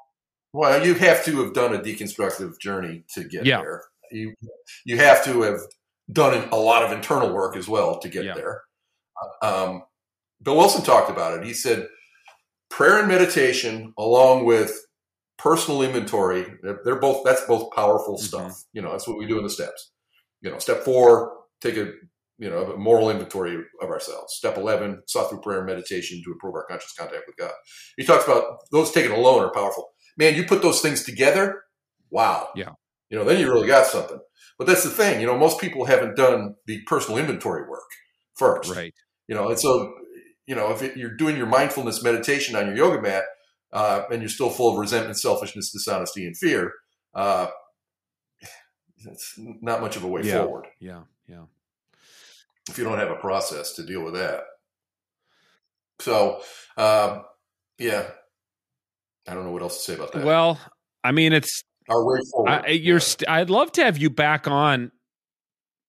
well, you have to have done a deconstructive journey to get yeah. there. You you have to have done a lot of internal work as well to get yeah. there. Um, Bill Wilson talked about it. He said prayer and meditation, along with personal inventory they're both that's both powerful mm-hmm. stuff you know that's what we do in the steps you know step four take a you know a moral inventory of ourselves step 11 sought through prayer and meditation to improve our conscious contact with god he talks about those taken alone are powerful man you put those things together wow yeah you know then you really got something but that's the thing you know most people haven't done the personal inventory work first right you know and so you know if it, you're doing your mindfulness meditation on your yoga mat uh, and you're still full of resentment, selfishness, dishonesty, and fear, uh, it's not much of a way yeah. forward. Yeah, yeah. If you don't have a process to deal with that, so um, yeah, I don't know what else to say about that. Well, I mean, it's our way forward. I, you're. St- I'd love to have you back on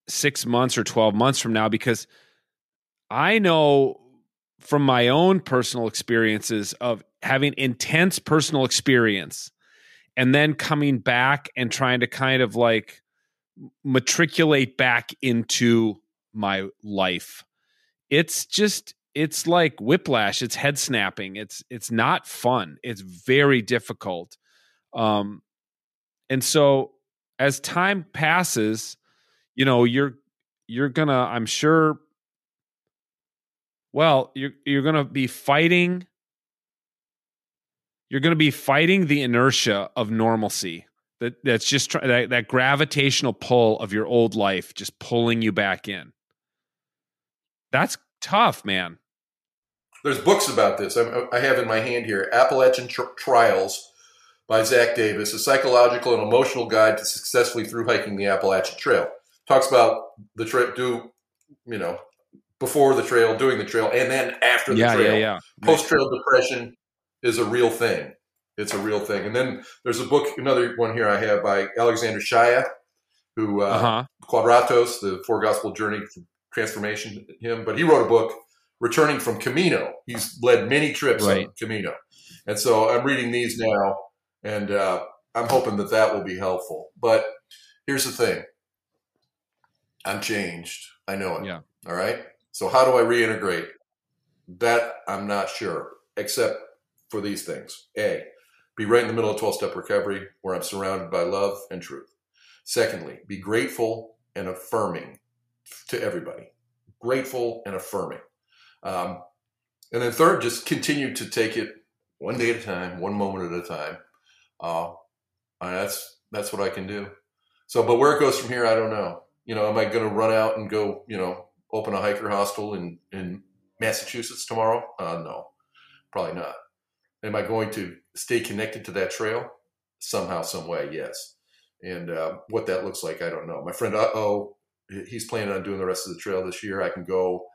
six months or twelve months from now because I know from my own personal experiences of having intense personal experience and then coming back and trying to kind of like matriculate back into my life. It's just it's like whiplash, it's head snapping. It's it's not fun. It's very difficult. Um and so as time passes, you know, you're you're to I'm sure well, you're you're to be fighting you're to be fighting the inertia of normalcy that that's just try, that, that gravitational pull of your old life just pulling you back in that's tough man There's books about this. I'm, I have in my hand here Appalachian Tr- Trials by Zach Davis, a psychological and emotional guide to successfully through hiking the Appalachian Trail. Talks about the trip, do you know, before the trail, doing the trail, and then after the yeah trail. yeah yeah Post trail depression is a real thing. It's a real thing. And then there's a book, another one here I have by Alexander Shaia, who uh, uh-huh Quadratos, the Four Gospel Journey Transformation, him. But he wrote a book, Returning from Camino. He's led many trips Right. on Camino, and so I'm reading these now, and uh, I'm hoping that that will be helpful. But here's the thing: I'm changed. I know it. Yeah. All right. So how do I reintegrate? That I'm not sure, except for these things: a, be right in the middle of 12 step recovery, where I'm surrounded by love and truth. Secondly, be grateful and affirming to everybody. Grateful and affirming. Um, and then third, just continue to take it one day at a time, one moment at a time. Uh, and that's that's what I can do. So, but where it goes from here, I don't know. You know, am I going to run out and go, you know, open a hiker hostel in in Massachusetts tomorrow? Uh, no, probably not. Am I going to stay connected to that trail somehow, some way? Yes. And uh, what that looks like, I don't know. My friend, uh oh, he's planning on doing the rest of the trail this year. I can go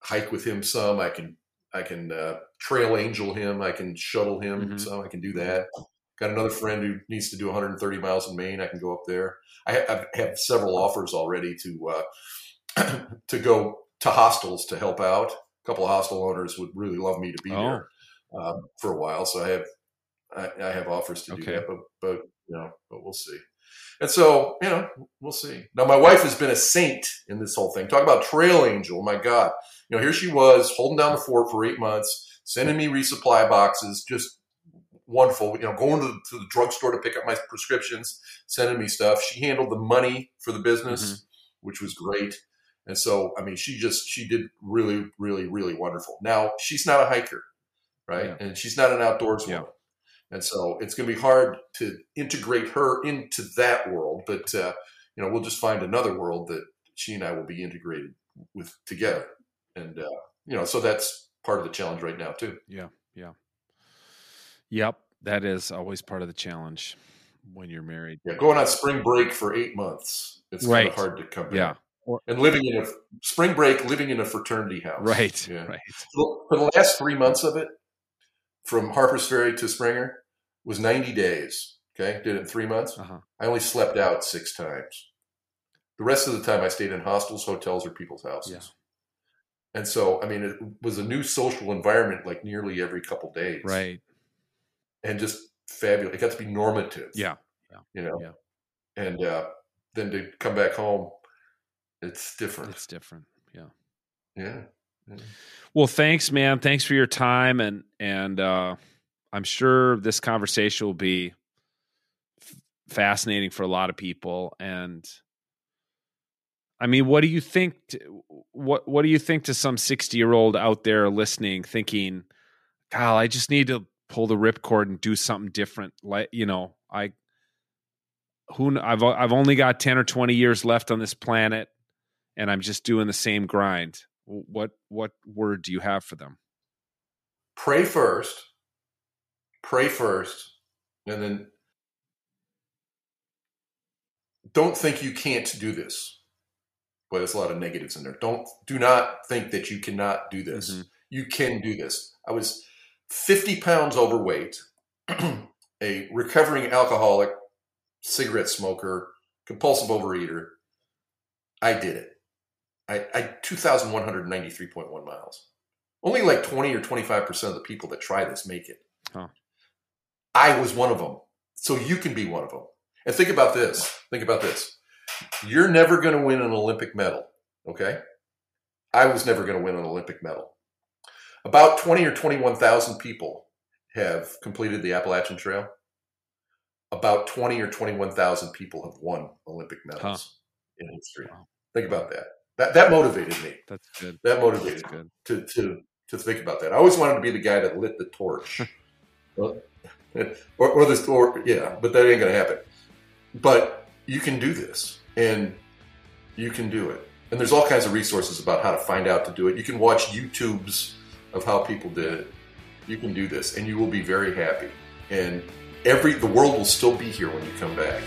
hike with him some. I can I can uh, trail angel him. I can shuttle him Mhm. some. I can do that. Got another friend who needs to do 130 miles in Maine. I can go up there. I have, I have several offers already to uh, to go to hostels to help out. A couple of hostel owners would really love me to be Oh. there um, for a while. So I have I, I have offers to do that, but but you know, but we'll see. And so you know, we'll see. Now my wife has been a saint in this whole thing. Talk about trail angel. My God, you know, here she was holding down the fort for eight months, sending me resupply boxes, just wonderful. You know, going to the, to the drugstore to pick up my prescriptions, sending me stuff. She handled the money for the business, Mm-hmm. which was great. And so, I mean, she just she did really, really, really wonderful. Now she's not a hiker, right? Yeah. And she's not an outdoors Yeah. woman. And so it's going to be hard to integrate her into that world, but uh, you know we'll just find another world that she and I will be integrated with together, and uh, you know so that's part of the challenge right now too. Yep, that is always part of the challenge when you're married. Yeah, going on spring break for eight months, it's kind of hard to come back. Yeah. and living in a spring break, living in a fraternity house, Right. Yeah. Right. For the last three months of it, from Harper's Ferry to Springer, was ninety days. Okay, did it in three months. Uh-huh. I only slept out six times. The rest of the time, I stayed in hostels, hotels, or people's houses. Yeah. And so, I mean, it was a new social environment like nearly every couple days. Right. And just fabulous. It got to be normative. Yeah. You know? Yeah. And uh, then to come back home, it's different. It's different. Yeah. yeah. Well, thanks, man. Thanks for your time, and and uh, I'm sure this conversation will be f- fascinating for a lot of people. And I mean, what do you think? t- what What do you think to some 60 year old out there listening, thinking, "God, I just need to pull the ripcord and do something different." Like you know, I who I've I've only got 10 or 20 years left on this planet, and I'm just doing the same grind. What what word do you have for them? Pray first. Pray first. And then don't think you can't do this. Boy, there's a lot of negatives in there. Don't do not think that you cannot do this. Mm-hmm. You can do this. I was 50 pounds overweight, a recovering alcoholic, cigarette smoker, compulsive overeater. I did it. I, I 2,193.1 miles. Only like 20 or 25% of the people that try this make it. Huh. I was one of them. So you can be one of them. And think about this. Think about this. You're never going to win an Olympic medal. Okay. I was never going to win an Olympic medal. About 20 or 21,000 people have completed the Appalachian Trail. About 20 or 21,000 people have won Olympic medals huh. in history. Wow. Think about that. That that motivated me. That's good. That motivated good. to to to think about that. I always wanted to be the guy that lit the torch. or, or this or yeah, but that ain't gonna happen. But you can do this and you can do it. And there's all kinds of resources about how to find out to do it. You can watch YouTubes of how people did it. You can do this and you will be very happy. And every the world will still be here when you come back.